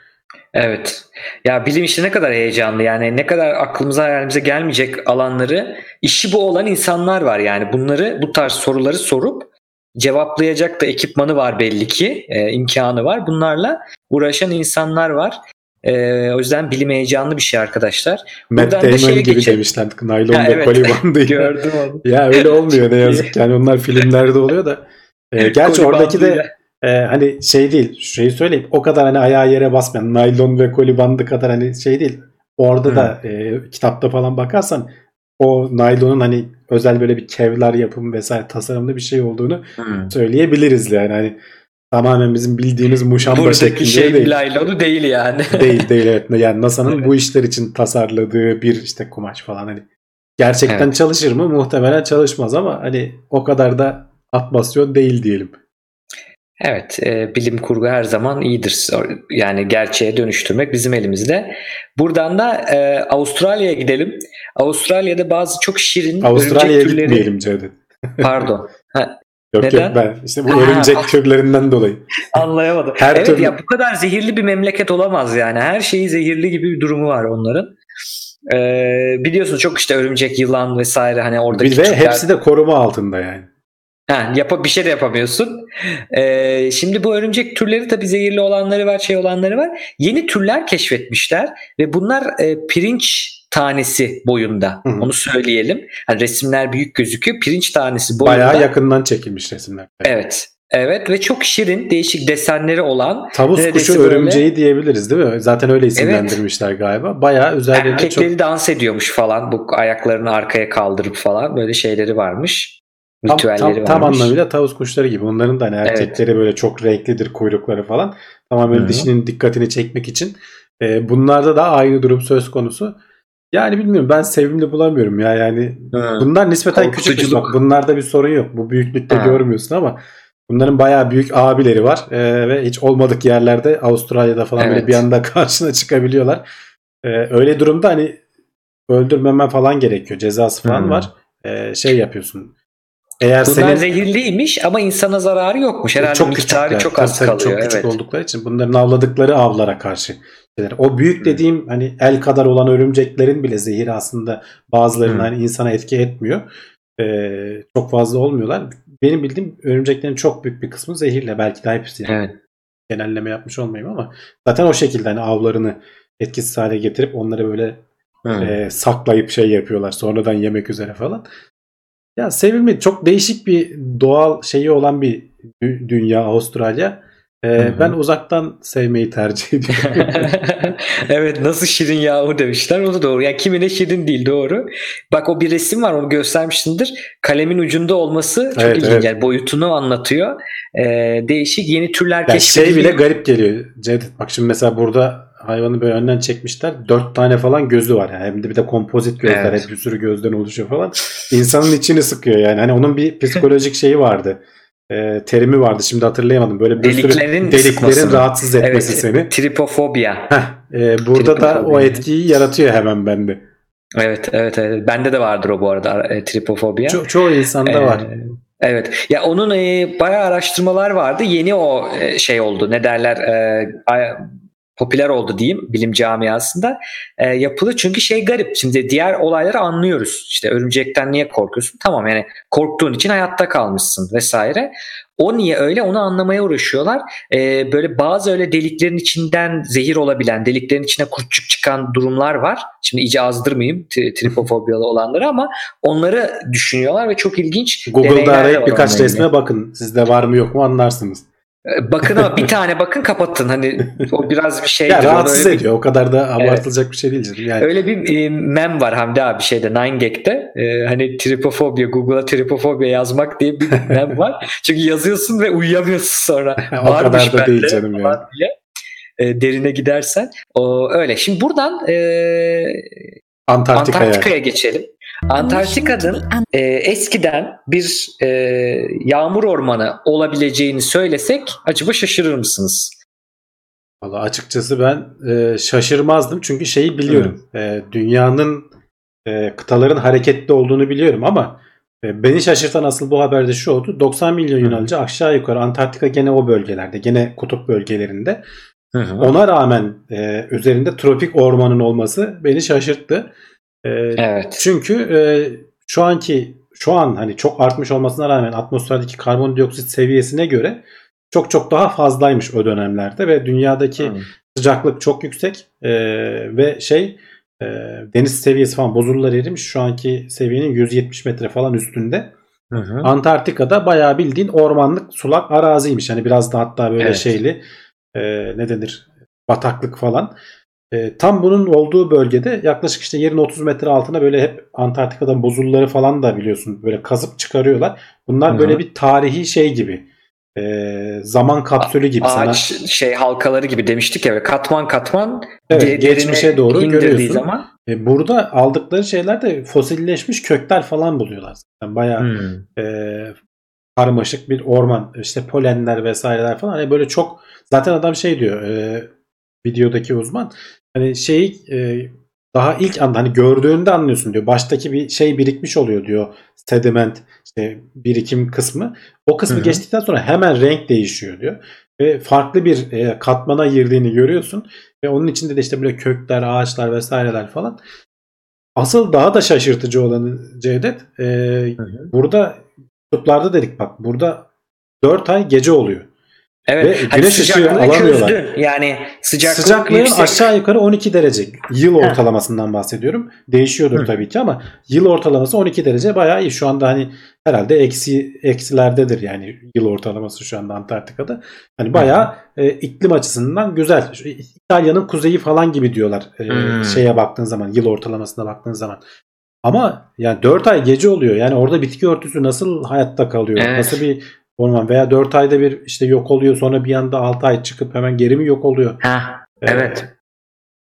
Evet. Ya bilim işi ne kadar heyecanlı yani ne kadar aklımıza hayalimize gelmeyecek alanları işi bu olan insanlar var yani bunları bu tarz soruları sorup cevaplayacak da ekipmanı var belli ki e, imkanı var bunlarla uğraşan insanlar var. E, o yüzden bilim heyecanlı bir şey arkadaşlar. Matt Buradan da Damon gibi geçelim. demişler. Naylon ve evet. koli bandı. <laughs> Gördüm onu. ya öyle olmuyor ne yazık. Yani onlar <laughs> filmlerde oluyor da. E, gerçi oradaki de. E, hani şey değil. Şeyi söyleyeyim. O kadar hani ayağı yere basmayan naylon ve koli bandı kadar hani şey değil. Orada Hı. da e, kitapta falan bakarsan o naylonun hani özel böyle bir kevlar yapımı vesaire tasarımlı bir şey olduğunu Hmm. söyleyebiliriz yani. Hani tamamen bizim bildiğimiz muşamba Buradaki şeklinde şey değil. laylonu değil yani. <laughs> değil değil evet. Yani NASA'nın Evet. bu işler için tasarladığı bir işte kumaş falan hani gerçekten Evet. çalışır mı? Muhtemelen çalışmaz ama hani o kadar da atmasyon değil diyelim. Evet, e, bilim kurgu her zaman iyidir. Yani gerçeğe dönüştürmek bizim elimizde. Buradan da e, Avustralya'ya gidelim. Avustralya'da bazı çok şirin Avustralya'ya örümcek türleri... gitmeyelim Cevdet. Pardon. Ha, <laughs> Yok Neden? yok ben işte bu Ha, örümcek bak. <laughs> türlerinden dolayı. anlayamadım. Her evet türlü- ya bu kadar zehirli bir memleket olamaz yani. Her şeyi zehirli gibi bir durumu var onların. E, biliyorsunuz çok işte örümcek, yılan vesaire hani oradaki de türler- hepsi de koruma altında yani. Ha, yapa bir şey de yapamıyorsun. Ee, şimdi bu örümcek türleri tabii zehirli olanları var, şey olanları var. Yeni türler keşfetmişler ve bunlar e, pirinç tanesi boyunda. Hı hı. Onu söyleyelim. Hani resimler büyük gözüküyor. Pirinç tanesi boyunda. Bayağı yakından çekilmiş resimler. Evet. Evet ve çok şirin, değişik desenleri olan Tavus kuşu böyle- örümceği diyebiliriz değil mi? Zaten öyle isimlendirmişler galiba. Bayağı üzerlerinde çok erkekleri dans ediyormuş falan. Bu ayaklarını arkaya kaldırıp falan böyle şeyleri varmış. Tam, Ritüelleri tam, tam varmış. anlamıyla tavus kuşları gibi. Onların da hani erkekleri böyle çok renklidir kuyrukları falan. Tamamen Hı hı. dişinin dikkatini çekmek için. Ee, bunlarda da aynı durum söz konusu. Yani bilmiyorum ben sevimli bulamıyorum ya yani. Hı. Bunlar nispeten küçük. Bak, bunlarda bir sorun yok. Bu büyüklükte Ha. görmüyorsun ama bunların bayağı büyük abileri var. Ee, ve hiç olmadık yerlerde Avustralya'da falan böyle Evet. bir anda <laughs> karşına çıkabiliyorlar. Ee, öyle durumda hani öldürmeme falan gerekiyor. Cezası falan Hı. var. Ee, şey yapıyorsun. Eğer Bunlar senin zehirliymiş ama insana zararı yokmuş. Herhalde çok miktarı küçükler. çok az kalıyor. Çok küçük evet. oldukları için bunların avladıkları avlara karşı. O büyük dediğim hani el kadar olan örümceklerin bile zehiri aslında bazılarının Hı. hani insana etki etmiyor. Ee, çok fazla olmuyorlar. Benim bildiğim örümceklerin çok büyük bir kısmı zehirle. Belki de hepsi yani. Evet. genelleme yapmış olmayayım ama zaten o şekilde hani avlarını etkisiz hale getirip onları böyle Hı. e, saklayıp şey yapıyorlar sonradan yemek üzere falan. Ya sevimli çok değişik bir doğal şeyi olan bir dü- dünya Avustralya. E, Hı hı. ben uzaktan sevmeyi tercih ediyorum. <laughs> evet nasıl şirin yahu demişler o da doğru. Yani kimine şirin değil doğru. Bak o bir resim var onu göstermişsindir. Kalemin ucunda olması çok Evet, ilginç. evet. Yani boyutunu anlatıyor. Ee, değişik yeni türler ya şey keşfediliyor. bile garip geliyor. Cevdet bak şimdi mesela burada hayvanı böyle önden çekmişler. Dört tane falan gözü var. Yani hem de bir de kompozit gözler. Evet. Hep bir sürü gözden oluşuyor falan. İnsanın içini sıkıyor yani. Hani onun bir psikolojik şeyi vardı. E, terimi vardı. Şimdi hatırlayamadım. Böyle bir sürü Deliklerin deliklerin sıkması. rahatsız etmesi Evet, seni. Tripofobia. Heh, e, burada da o Tripofobia. etkiyi yaratıyor hemen bende. Evet, evet, evet. Bende de vardır o bu arada e, tripofobia. Ço- çoğu insanda Ee, var. Evet. Ya onun e, bayağı araştırmalar vardı. Yeni o e, şey oldu. Ne derler? E, popüler oldu diyeyim bilim camiasında. E, yapılı çünkü şey garip. Şimdi diğer olayları anlıyoruz. İşte örümcekten niye korkuyorsun? Tamam yani korktuğun için hayatta kalmışsın vesaire. O niye öyle onu anlamaya uğraşıyorlar. E, böyle bazı öyle deliklerin içinden zehir olabilen, deliklerin içine kurtçuk çıkan durumlar var. Şimdi iyice azdırmayayım tri- tripofobiyalı olanları ama onları düşünüyorlar ve çok ilginç Google'da arayıp birkaç resme bakın. Sizde var mı yok mu anlarsınız. Ee, Bakın ama bir tane bakın kapatın. Hani o biraz bir. <laughs> Ya Onu rahatsız öyle bir- ediyor. O kadar da abartılacak bir şey değil canım. Yani Öyle bir e, mem var Hamdi abi şeyde 9gag'de. E, hani tripofobia, Google'a tripofobia yazmak diye bir mem var. <laughs> Çünkü yazıyorsun ve uyuyamıyorsun sonra. <laughs> o Varmış kadar da değil canım yani. diye. E, derine gidersen. O öyle. Şimdi buradan e, Antarktika'ya. Antarktika'ya geçelim. Antarktika'nın e, eskiden bir e, yağmur ormanı olabileceğini söylesek acaba şaşırır mısınız? Valla açıkçası ben e, şaşırmazdım. Çünkü şeyi biliyorum. E, dünyanın e, kıtaların hareketli olduğunu biliyorum ama E, beni şaşırtan asıl bu haberde şu oldu. 90 milyon Yunanlıca aşağı yukarı Antarktika gene o bölgelerde. Gene kutup bölgelerinde. Hı hı. Ona rağmen e, üzerinde tropik ormanın olması beni şaşırttı. E, Evet. Çünkü e, şu anki şu an hani çok artmış olmasına rağmen atmosferdeki karbondioksit seviyesine göre çok çok daha fazlaymış o dönemlerde ve dünyadaki Hı. sıcaklık çok yüksek e, ve şey e, deniz seviyesi falan buzullar erimiş. Şu anki seviyenin 170 metre falan üstünde. Hı hı. Antarktika'da bayağı bildiğin ormanlık sulak araziymiş. Hani biraz da hatta böyle Evet. şeyli e, ne denir bataklık falan. E, tam bunun olduğu bölgede yaklaşık işte yerin 30 metre altına böyle hep Antarktika'dan buzulları falan da biliyorsun böyle kazıp çıkarıyorlar. Bunlar Hı hı. böyle bir tarihi şey gibi. e, zaman kapsülü gibi sana. Ağaç şey halkaları gibi demiştik ya katman katman Evet, geçmişe doğru görüyorsun. zaman E, burada aldıkları şeyler de fosilleşmiş kökler falan buluyorlar. Yani bayağı Hmm. e, karmaşık bir orman. İşte polenler vesaireler falan. Hani böyle çok zaten adam şey diyor e, videodaki uzman hani şey e, daha ilk anda hani gördüğünde anlıyorsun diyor. Baştaki bir şey birikmiş oluyor diyor. Sediment işte birikim kısmı. O kısmı Hı hı. geçtikten sonra hemen renk değişiyor diyor. Ve farklı bir e, katmana girdiğini görüyorsun. Ve onun içinde de işte böyle kökler, ağaçlar vesaireler falan. Asıl daha da şaşırtıcı olanı Cevdet e, Hı hı. burada kutuplarda dedik bak burada 4 ay gece oluyor. Evet. Ve hani güneş ışığı alamıyorlar. çözdün. Yani sıcaklık Sıcaklığın yüksek. aşağı yukarı 12 derece. Yıl Ha. ortalamasından bahsediyorum. Değişiyordur Hı. tabii ki ama yıl ortalaması 12 derece bayağı iyi. Şu anda hani herhalde eksi eksilerdedir yani yıl ortalaması şu anda Antarktika'da. Hani bayağı e, iklim açısından güzel. Şu İtalya'nın kuzeyi falan gibi diyorlar. e, Hmm. şeye baktığın zaman, yıl ortalamasına baktığın zaman. Ama yani 4 ay gece oluyor. Yani orada bitki örtüsü nasıl hayatta kalıyor? Evet. Nasıl bir orman veya 4 ayda bir işte yok oluyor sonra bir anda 6 ay çıkıp hemen geri mi yok oluyor? Ha, Ee, evet.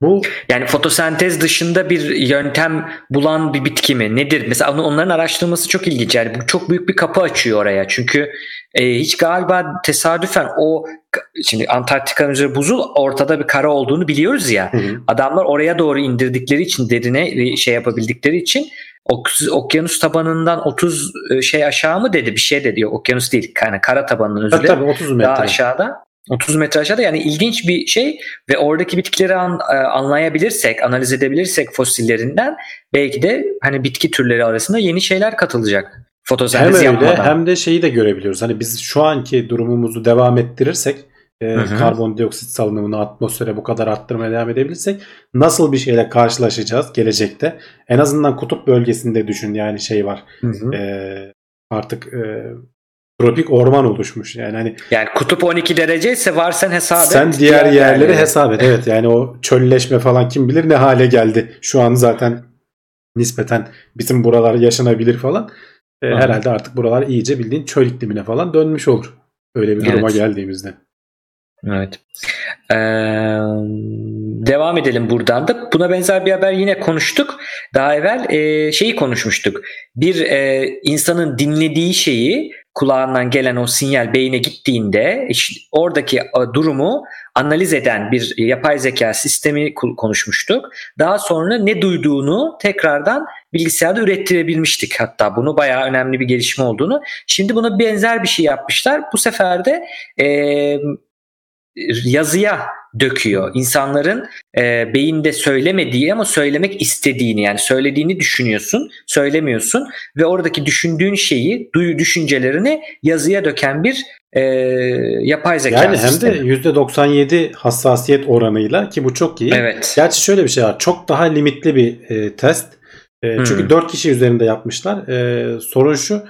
Bu Yani fotosentez dışında bir yöntem bulan bir bitki mi? Nedir? Mesela onların araştırması çok ilginç. Yani bu çok büyük bir kapı açıyor oraya. Çünkü e, hiç galiba tesadüfen o şimdi Antarktika'nın üzeri buzul ortada bir kara olduğunu biliyoruz ya. Hı hı. Adamlar oraya doğru indirdikleri için derine bir şey yapabildikleri için okyanus tabanından 30 e, şey aşağı mı dedi bir şey dedi. Yok okyanus değil. Yani kara tabanının özür tabii, dilerim tabii 30 metre. daha aşağıda 30 metre aşağıda yani ilginç bir şey ve oradaki bitkileri an- e, anlayabilirsek, analiz edebilirsek fosillerinden belki de hani bitki türleri arasında yeni şeyler katılacak. Hem Fotosentez öyle yapmadan. hem de şeyi de görebiliyoruz. Hani biz şu anki durumumuzu devam ettirirsek e, Hı hı. karbondioksit salınımını atmosfere bu kadar arttırmaya devam edebilirsek nasıl bir şeyle karşılaşacağız gelecekte? En azından kutup bölgesinde düşün yani şey var. Hı hı. E, artık e, tropik orman oluşmuş. Yani hani Yani kutup 12 derece ise var sen hesap et. sen diğer yerleri hesap et. Evet yani o çölleşme falan kim bilir ne hale geldi. Şu an zaten nispeten bizim buralar yaşanabilir falan. E, herhalde artık buralar iyice bildiğin çöl iklimine falan dönmüş olur. Öyle bir duruma Evet. geldiğimizde. Evet. Ee, devam edelim buradan da. Buna benzer bir haber yine konuştuk. Daha evvel e, şeyi konuşmuştuk. Bir e, insanın dinlediği şeyi kulağından gelen o sinyal beyine gittiğinde işte oradaki durumu analiz eden bir yapay zeka sistemi konuşmuştuk. Daha sonra ne duyduğunu tekrardan bilgisayarda ürettirebilmiştik hatta bunu bayağı önemli bir gelişme olduğunu. Şimdi buna benzer bir şey yapmışlar. Bu sefer de e, yazıya döküyor. İnsanların e, beyinde söylemediği ama söylemek istediğini yani söylediğini düşünüyorsun, söylemiyorsun ve oradaki düşündüğün şeyi, duyu düşüncelerini yazıya döken bir e, yapay zeka Yani hem sistemi. de %97 hassasiyet oranıyla ki bu çok iyi. Evet. Gerçi şöyle bir şey var. Çok daha limitli bir e, test. E, Hmm. Çünkü 4 kişi üzerinde yapmışlar. E, sorun şu.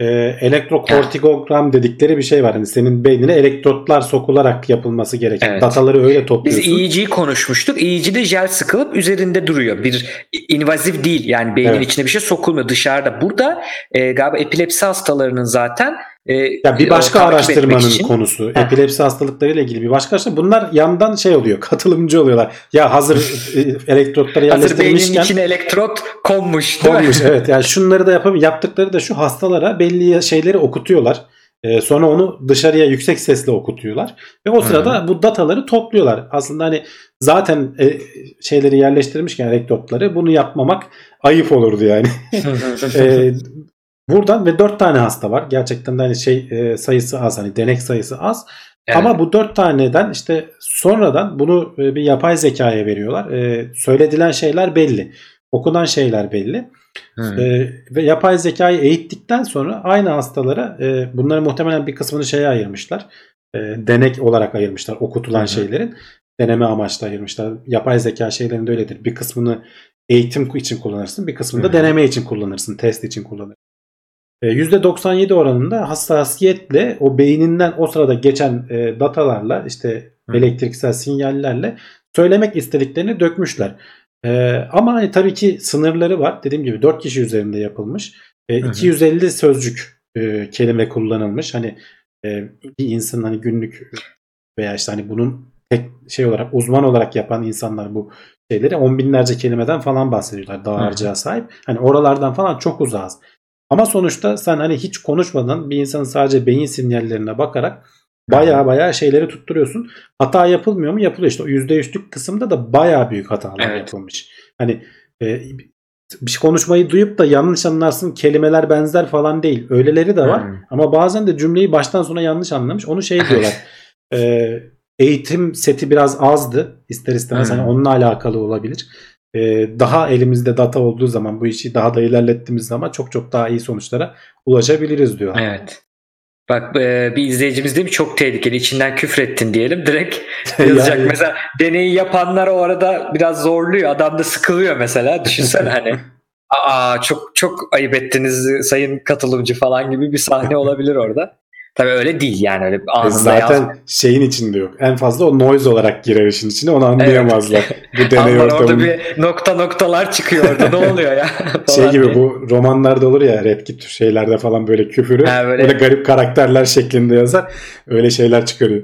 E, elektrokortikogram dedikleri bir şey var. Yani senin beynine elektrotlar sokularak yapılması gereken. Evet. Dataları öyle Biz topluyorsun. EEG'yi konuşmuştuk. EEG'de jel sıkılıp üzerinde duruyor. Bir invazif değil yani beynin Evet. içine bir şey sokulmuyor dışarıda. Burada e, galiba epilepsi hastalarının zaten e, Ya bir o başka araştırmanın konusu. Ha. Epilepsi hastalıklarıyla ilgili bir başka araştırma. Bunlar yandan şey oluyor. <laughs> Katılımcı oluyorlar. Ya hazır <laughs> e, elektrotları Hazır beynin yerleştirmişken içine elektrot konmuş? Olmuş evet. Yani <laughs> şunları da yapabilir. Yaptıkları da şu hastalara belli şeyleri okutuyorlar. Ee, sonra onu dışarıya yüksek sesle okutuyorlar. Ve o sırada bu dataları topluyorlar. Aslında hani zaten e, şeyleri yerleştirmişken elektrotları bunu yapmamak ayıp olurdu yani. Ee, buradan ve 4 tane hasta var. Gerçekten de hani şey e, sayısı az hani denek sayısı az. Evet. Ama bu 4 taneden işte sonradan bunu e, bir yapay zekaya veriyorlar. E, söyledilen şeyler belli. Okunan şeyler belli. Hı. E, ve yapay zekayı eğittikten sonra aynı hastalara e, bunları muhtemelen bir kısmını şeye ayırmışlar. E, denek olarak ayırmışlar okutulan hı. şeylerin. Deneme amaçlı ayırmışlar. Yapay zeka şeylerinde öyledir. Bir kısmını eğitim için kullanırsın. Bir kısmını da deneme için kullanırsın. Test için kullanırsın. E, %97 oranında hassasiyetle o beyninden o sırada geçen e, datalarla işte Hı. elektriksel sinyallerle söylemek istediklerini dökmüşler. E, ama hani tabii ki sınırları var. Dediğim gibi 4 kişi üzerinde yapılmış. E, Hı hı. 250 sözcük e, kelime kullanılmış. Hani e, bir insanın hani günlük veya işte hani bunun tek şey olarak uzman olarak yapan insanlar bu şeyleri on binlerce kelimeden falan bahsediyorlar dağarcığa sahip. Hani oralardan falan çok uzağız. Ama sonuçta sen hani hiç konuşmadan bir insanın sadece beyin sinyallerine bakarak baya baya şeyleri tutturuyorsun. Hata yapılmıyor mu? Yapılıyor. İşte o %3'lük kısımda da baya büyük hatalar Evet. yapılmış. Hani e, bir konuşmayı duyup da yanlış anlarsın kelimeler benzer falan değil. Öyleleri de var. Hı. Ama bazen de cümleyi baştan sona yanlış anlamış. Onu şey diyorlar. <laughs> e, eğitim seti biraz azdı. İster istemez Hı. hani onunla alakalı olabilir. E, daha elimizde data olduğu zaman bu işi daha da ilerlettiğimiz zaman çok çok daha iyi sonuçlara ulaşabiliriz diyor. Evet. Bak e, bir izleyicimiz değil mi çok tehlikeli içinden küfrettin diyelim direkt <laughs> Yani- yazacak. mesela deneyi yapanlar o arada biraz zorluyor adam da sıkılıyor mesela <laughs> düşünsene hani aa çok çok ayıp ettiniz sayın katılımcı falan gibi bir sahne olabilir orada. Tabii öyle değil yani öyle anında Zaten yaz. şeyin içinde yok. En fazla o noise olarak girer işin içine onu anlayamazlar. Bu deney Ama orada bir nokta noktalar çıkıyor orada ne oluyor ya? <laughs> Şey gibi bu romanlarda olur ya Red Kit şeylerde falan böyle küfürü Ha, böyle- böyle garip karakterler şeklinde yazar. Öyle şeyler çıkarıyor.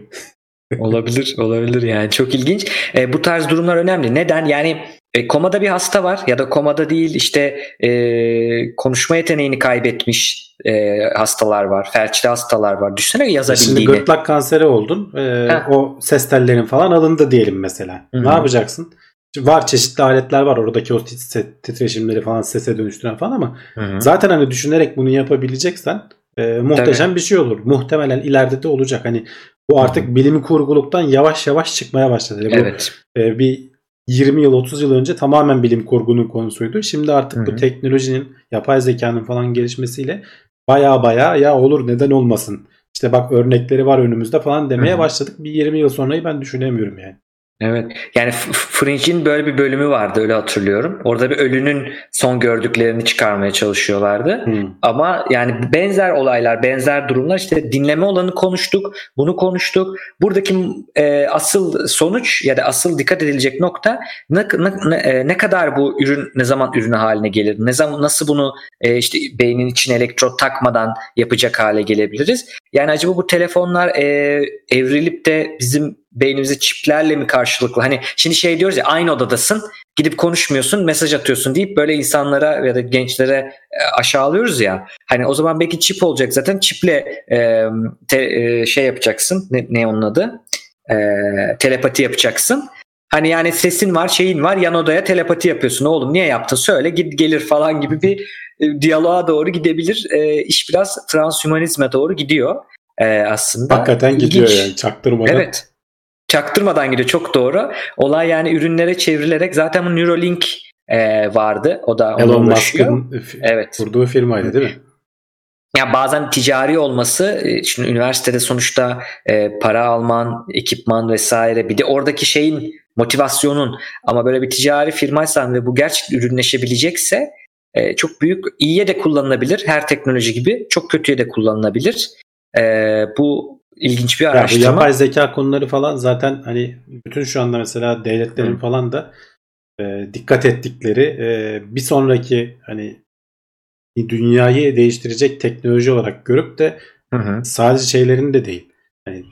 Olabilir, olabilir yani çok ilginç. E, bu tarz durumlar önemli. Neden? Yani e, komada bir hasta var ya da komada değil işte e, konuşma yeteneğini kaybetmiş e, hastalar var, felçli hastalar var. Düşünsene Şimdi yazabildiğini. gırtlak kanseri oldun. Heh. o ses tellerin falan alındı diyelim mesela. Hı hı. Ne yapacaksın? Şimdi var çeşitli aletler var. Oradaki o tit- titreşimleri falan sese dönüştüren falan ama Hı hı. zaten hani düşünerek bunu yapabileceksen e, muhteşem bir şey olur. Muhtemelen ileride de olacak. Hani bu artık bilim kurguluktan yavaş yavaş çıkmaya başladı. Bu Evet. e, bir 20 yıl 30 yıl önce tamamen bilim kurgunun konusuydu. Şimdi artık Hı bu teknolojinin yapay zekanın falan gelişmesiyle baya baya ya olur neden olmasın. İşte bak örnekleri var önümüzde falan demeye başladık. Bir 20 yıl sonrayı ben düşünemiyorum yani. Evet. Yani Fringe'in böyle bir bölümü vardı öyle hatırlıyorum. Orada bir ölünün son gördüklerini çıkarmaya çalışıyorlardı. Hı. Ama yani benzer olaylar, benzer durumlar işte dinleme olanı konuştuk, bunu konuştuk. Buradaki e, asıl sonuç ya da asıl dikkat edilecek nokta ne, ne, ne, e, kadar bu ürün ne zaman ürünü haline gelir? Ne zaman nasıl bunu e, işte beynin içine elektrot takmadan yapacak hale gelebiliriz? Yani acaba bu telefonlar e, evrilip de bizim beynimize çiplerle mi karşılıklı? Hani şimdi şey diyoruz ya aynı odadasın gidip konuşmuyorsun mesaj atıyorsun deyip böyle insanlara ya da gençlere e, aşağılıyoruz ya. Hani o zaman belki çip olacak zaten çiple e, te- e, şey yapacaksın ne, ne onun adı E, telepati yapacaksın. Hani yani sesin var şeyin var yan odaya telepati yapıyorsun oğlum niye yaptın söyle git gelir falan gibi bir e, diyaloğa doğru gidebilir. E, iş biraz transhümanizme doğru gidiyor e, aslında. Hakikaten gidiyor İlginç. yani çaktırmadan. Evet. Çaktırmadan gidiyor çok doğru. Olay yani ürünlere çevrilerek zaten bu Neuralink e, vardı. O da Elon. Musk'ın f- Evet. kurduğu firmaydı değil mi? Ya bazen ticari olması e, şimdi üniversitede sonuçta e, para alman, ekipman vesaire bir de oradaki şeyin motivasyonun ama böyle bir ticari firmaysan ve bu gerçekten ürünleşebilecekse e, çok büyük iyiye de kullanılabilir. Her teknoloji gibi çok kötüye de kullanılabilir. E, bu ilginç bir Ya bu araştırma. yapay zeka konuları falan zaten hani bütün şu anda mesela devletlerin Hı. falan da e, dikkat ettikleri e, bir sonraki hani dünyayı değiştirecek teknoloji olarak görüp de Hı hı. sadece şeylerin de değil. Hani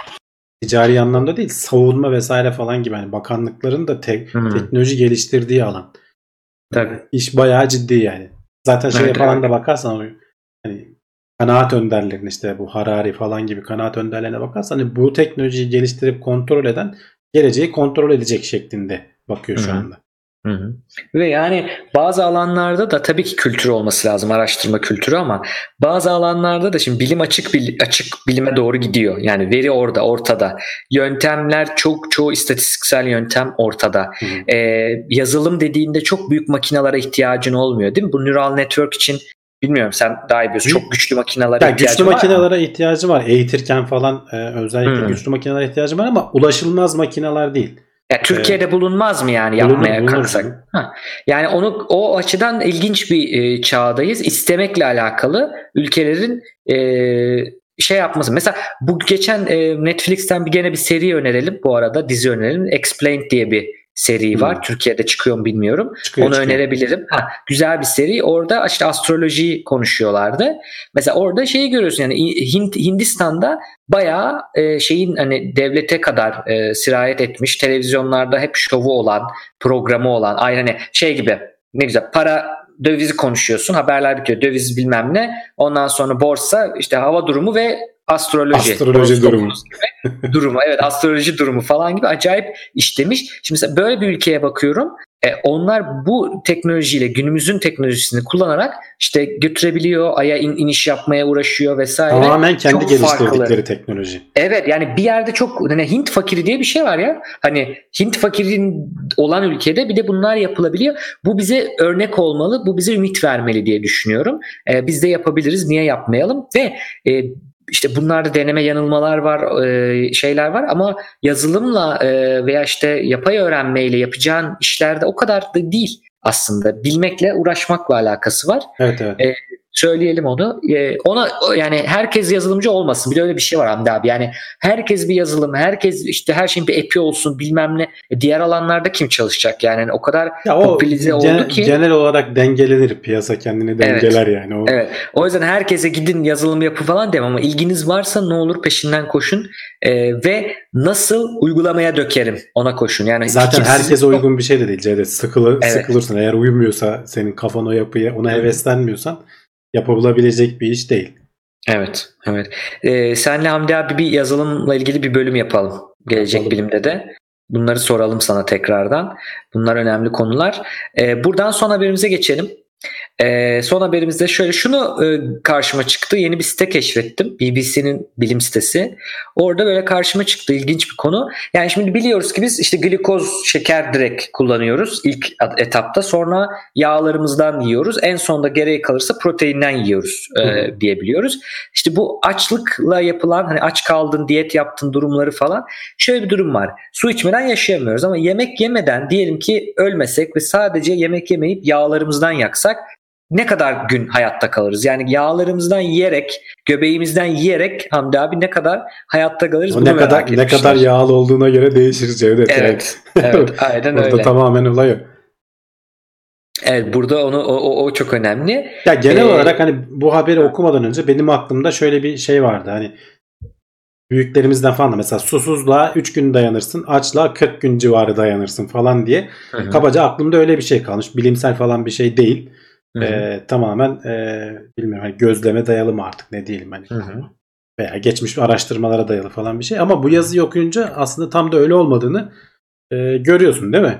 ticari anlamda değil, savunma vesaire falan gibi hani bakanlıkların da te- Hı. teknoloji geliştirdiği alan. Tabii. İş bayağı ciddi yani. Zaten şeye Evet, falan evet. da bakarsan hani kanaat önderlerine işte bu Harari falan gibi kanaat önderlerine bakarsan hani bu teknolojiyi geliştirip kontrol eden geleceği kontrol edecek şeklinde bakıyor şu Hı hı. anda. Hı hı. Ve yani bazı alanlarda da tabii ki kültür olması lazım araştırma kültürü ama bazı alanlarda da şimdi bilim açık bil, açık bilime doğru gidiyor. Yani veri orada ortada. Yöntemler çok çoğu istatistiksel yöntem ortada. Hı hı. Ee, yazılım dediğinde çok büyük makinalara ihtiyacın olmuyor değil mi? Bu neural network için bilmiyorum sen daha iyi biliyorsun. Çok güçlü makinalara Ya ihtiyacın güçlü var mı? makinelere ihtiyacı var. Eğitirken falan e, özellikle Hmm. güçlü makinelere ihtiyacı var ama ulaşılmaz makineler değil. Ya Türkiye'de bulunmaz mı yani Bulunur, yapmaya bulunur. kalksak? Ha. Yani onu o açıdan ilginç bir e, çağdayız. İstemekle alakalı ülkelerin e, şey yapması. Mesela bu geçen e, Netflix'ten bir gene bir seri önerelim bu arada dizi önerelim. Explained diye bir seri var. Hmm. Türkiye'de çıkıyor mu bilmiyorum. Çıkıyor, Onu çıkıyor. önerebilirim. Ha, güzel bir seri. Orada işte astroloji konuşuyorlardı. Mesela orada şeyi görüyorsun yani Hint, Hindistan'da bayağı e, şeyin hani devlete kadar e, sirayet etmiş televizyonlarda hep şovu olan programı olan aynı hani şey gibi ne güzel para dövizi konuşuyorsun haberler bitiyor döviz bilmem ne ondan sonra borsa işte hava durumu ve astroloji. Astroloji durumu. gibi durumu evet astroloji durumu falan gibi acayip işlemiş. Şimdi mesela böyle bir ülkeye bakıyorum. E, onlar bu teknolojiyle günümüzün teknolojisini kullanarak işte götürebiliyor, aya in- iniş yapmaya uğraşıyor vesaire. Tamamen kendi Çok geliştirdikleri farklı. teknoloji. Evet yani bir yerde çok hani Hint fakiri diye bir şey var ya. Hani Hint fakirin olan ülkede bir de bunlar yapılabiliyor. Bu bize örnek olmalı, bu bize ümit vermeli diye düşünüyorum. Ee, biz de yapabiliriz, niye yapmayalım? Ve e, işte bunlarda deneme yanılmalar var, e, şeyler var ama yazılımla e, veya işte yapay öğrenmeyle yapacağın işlerde o kadar da değil aslında. Bilmekle, uğraşmakla alakası var Evet evet. E, söyleyelim onu. Ee, ona yani herkes yazılımcı olmasın. Bir de öyle bir şey var Hamdi abi. Yani herkes bir yazılım, herkes işte her şeyin bir app'i olsun bilmem ne. E, diğer alanlarda kim çalışacak yani? Yani o kadar Ya o popülize oldu gen- ki. genel olarak dengelenir. Piyasa kendini dengeler yani. O, Evet. O yüzden herkese gidin yazılım yapı falan demem ama ilginiz varsa ne olur peşinden koşun Ee, ve nasıl uygulamaya dökerim ona koşun. Yani Zaten fikirsiz- herkese uygun bir şey de değil Cevdet. Sıkılı, Evet. Sıkılırsın. Eğer uyumuyorsa senin kafan o yapıya ona heveslenmiyorsan yapılabilecek bir iş değil. Evet, evet. Ee, senle Hamdi abi bir yazılımla ilgili bir bölüm yapalım. Gelecek Yapalım. bilimde de. Bunları soralım sana tekrardan. Bunlar önemli konular. Ee, buradan son haberimize geçelim. Ee, son haberimizde şöyle şunu e, karşıma çıktı. Yeni bir site keşfettim. BBC'nin bilim sitesi. Orada böyle karşıma çıktı ilginç bir konu. Yani şimdi biliyoruz ki biz işte glikoz şeker direkt kullanıyoruz ilk etapta. Sonra yağlarımızdan yiyoruz. En sonda gereği kalırsa proteinden yiyoruz e, diyebiliyoruz. İşte bu açlıkla yapılan hani aç kaldın diyet yaptın durumları falan şöyle bir durum var. Su içmeden yaşayamıyoruz ama yemek yemeden diyelim ki ölmesek ve sadece yemek yemeyip yağlarımızdan yaksak ne kadar gün hayatta kalırız? Yani yağlarımızdan yiyerek, göbeğimizden yiyerek Hamdi abi ne kadar hayatta kalırız? O Bunu ne kadar ne etmişler. kadar yağlı olduğuna göre değişir Cevdet. Evet. Evet, <laughs> aynen Orada öyle. tamamen olay o. Evet, burada onu o, o, o çok önemli. Ya genel Ee, olarak hani bu haberi okumadan önce benim aklımda şöyle bir şey vardı. Hani büyüklerimizden falan da mesela susuzluğa 3 gün dayanırsın, açlığa 40 gün civarı dayanırsın falan diye. Hı hı, Kabaca aklımda öyle bir şey kalmış. Bilimsel falan bir şey değil. Ee, tamamen e, bilmiyorum hani gözleme dayalı mı artık ne diyelim hani. hı hı. Veya geçmiş araştırmalara dayalı falan bir şey. Ama bu yazıyı okuyunca aslında tam da öyle olmadığını e, görüyorsun değil mi?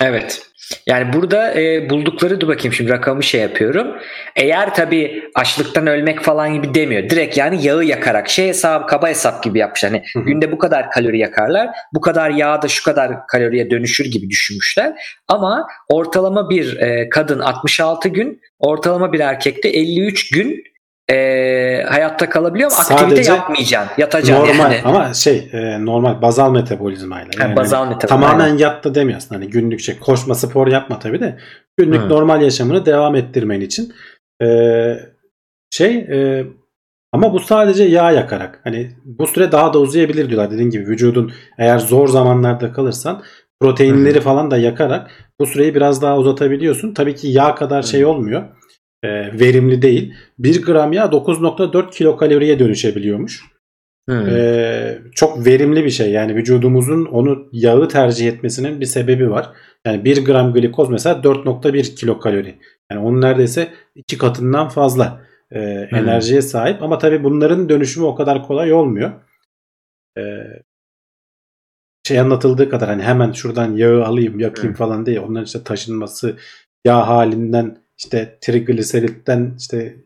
Evet. Yani burada e, buldukları dur bakayım şimdi rakamı şey yapıyorum. Eğer tabii açlıktan ölmek falan gibi demiyor. Direkt yani yağı yakarak şey hesabı kaba hesap gibi yapmış. Hani Hı hı. günde bu kadar kalori yakarlar. Bu kadar yağ da şu kadar kaloriye dönüşür gibi düşünmüşler. Ama ortalama bir e, kadın 66 gün, ortalama bir erkekte 53 gün e, hayatta kalabiliyor ama aktivite Sadece yapmayacaksın. Yatacaksın normal yani. ama şey e, normal bazal metabolizmayla. Ha, Yani bazal metabolizma, Tamamen aynen. yatta demiyorsun. Hani günlük şey koşma spor yapma tabii de günlük Hı. normal yaşamını devam ettirmen için e, şey e, ama bu sadece yağ yakarak. Hani bu süre daha da uzayabilir diyorlar. Dediğim gibi vücudun eğer zor zamanlarda kalırsan proteinleri falan da yakarak bu süreyi biraz daha uzatabiliyorsun. Tabii ki yağ kadar şey olmuyor. E, verimli değil. 1 gram yağ 9.4 kilokaloriye dönüşebiliyormuş. Hı. Ee, çok verimli bir şey. Yani vücudumuzun onu yağı tercih etmesinin bir sebebi var. Yani 1 gram glikoz mesela 4.1 kilokalori. Yani onun neredeyse iki katından fazla e, enerjiye sahip. Ama tabii bunların dönüşümü o kadar kolay olmuyor. Ee, şey anlatıldığı kadar hani hemen şuradan yağı alayım yakayım falan değil. Onların işte taşınması, yağ halinden işte trigliseritten işte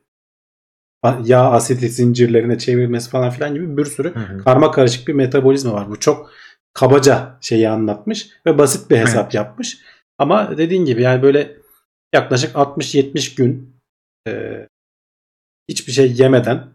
yağ asitik zincirlerine çevirmesi falan filan gibi bir sürü karma karışık bir metabolizma var. Bu çok kabaca şeyi anlatmış ve basit bir hesap yapmış. Ama dediğin gibi yani böyle yaklaşık 60-70 gün e, hiçbir şey yemeden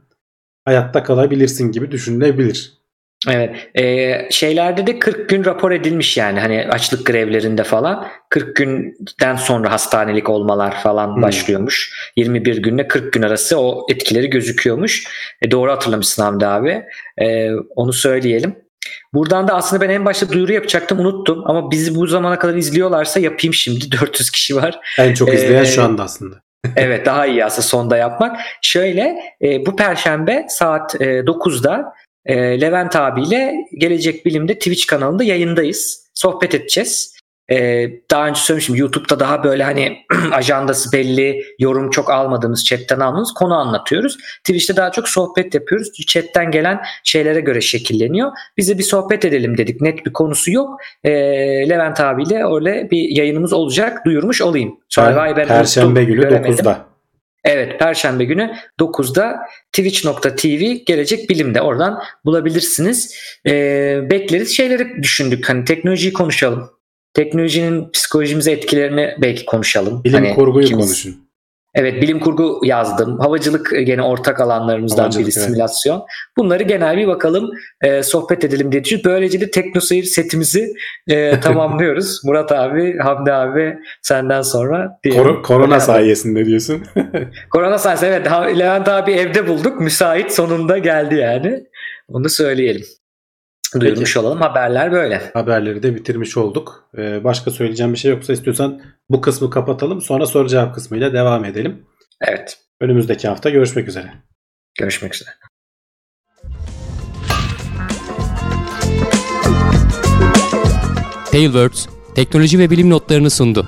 hayatta kalabilirsin gibi düşünülebilir. Evet. Ee, şeylerde de 40 gün rapor edilmiş yani hani açlık grevlerinde falan 40 günden sonra hastanelik olmalar falan Hmm. başlıyormuş. 21 günle 40 gün arası o etkileri gözüküyormuş. E, doğru hatırlamışsın Hamdi abi. E, onu söyleyelim. Buradan da aslında ben en başta duyuru yapacaktım unuttum ama bizi bu zamana kadar izliyorlarsa yapayım şimdi <laughs> 400 kişi var. En çok izleyen Ee, şu anda aslında. <laughs> evet daha iyi aslında sonda yapmak. Şöyle e, bu perşembe saat e, 9'da e, Levent abiyle Gelecek Bilim'de Twitch kanalında yayındayız. Sohbet edeceğiz. E, daha önce söylemiştim YouTube'da daha böyle hani <clears throat> ajandası belli, yorum çok almadığımız, chatten almadığımız konu anlatıyoruz. Twitch'te daha çok sohbet yapıyoruz. Chatten gelen şeylere göre şekilleniyor. Bize bir sohbet edelim dedik. Net bir konusu yok. E, Levent abiyle öyle bir yayınımız olacak. Duyurmuş olayım. Survivor'ı Perşembe unuttum, günü göremedim. 9'da. Evet Perşembe günü 9'da twitch.tv gelecek bilimde oradan bulabilirsiniz. Ee, bekleriz şeyleri düşündük hani teknolojiyi konuşalım. Teknolojinin psikolojimize etkilerini belki konuşalım. Bilim Hani kurguyu ikimiz- konuşun. Evet bilim kurgu yazdım. Havacılık e, gene ortak alanlarımızdan Havacılık, biri evet. simülasyon. Bunları genel bir bakalım e, sohbet edelim diye düşünüyorum. Böylece de TeknoSeyir setimizi e, <laughs> tamamlıyoruz. Murat abi, Hamdi abi senden sonra. diyelim. Kor- korona Beraber. sayesinde diyorsun. <laughs> Korona sayesinde evet Levent abi evde bulduk. Müsait sonunda geldi yani. Onu söyleyelim. Duyurmuş olalım. Haberler böyle. Haberleri de bitirmiş olduk. Ee, başka söyleyeceğim bir şey yoksa istiyorsan bu kısmı kapatalım. Sonra soru cevap kısmıyla devam edelim. Evet. Önümüzdeki hafta görüşmek üzere. Görüşmek üzere. Tailwords teknoloji ve bilim notlarını sundu.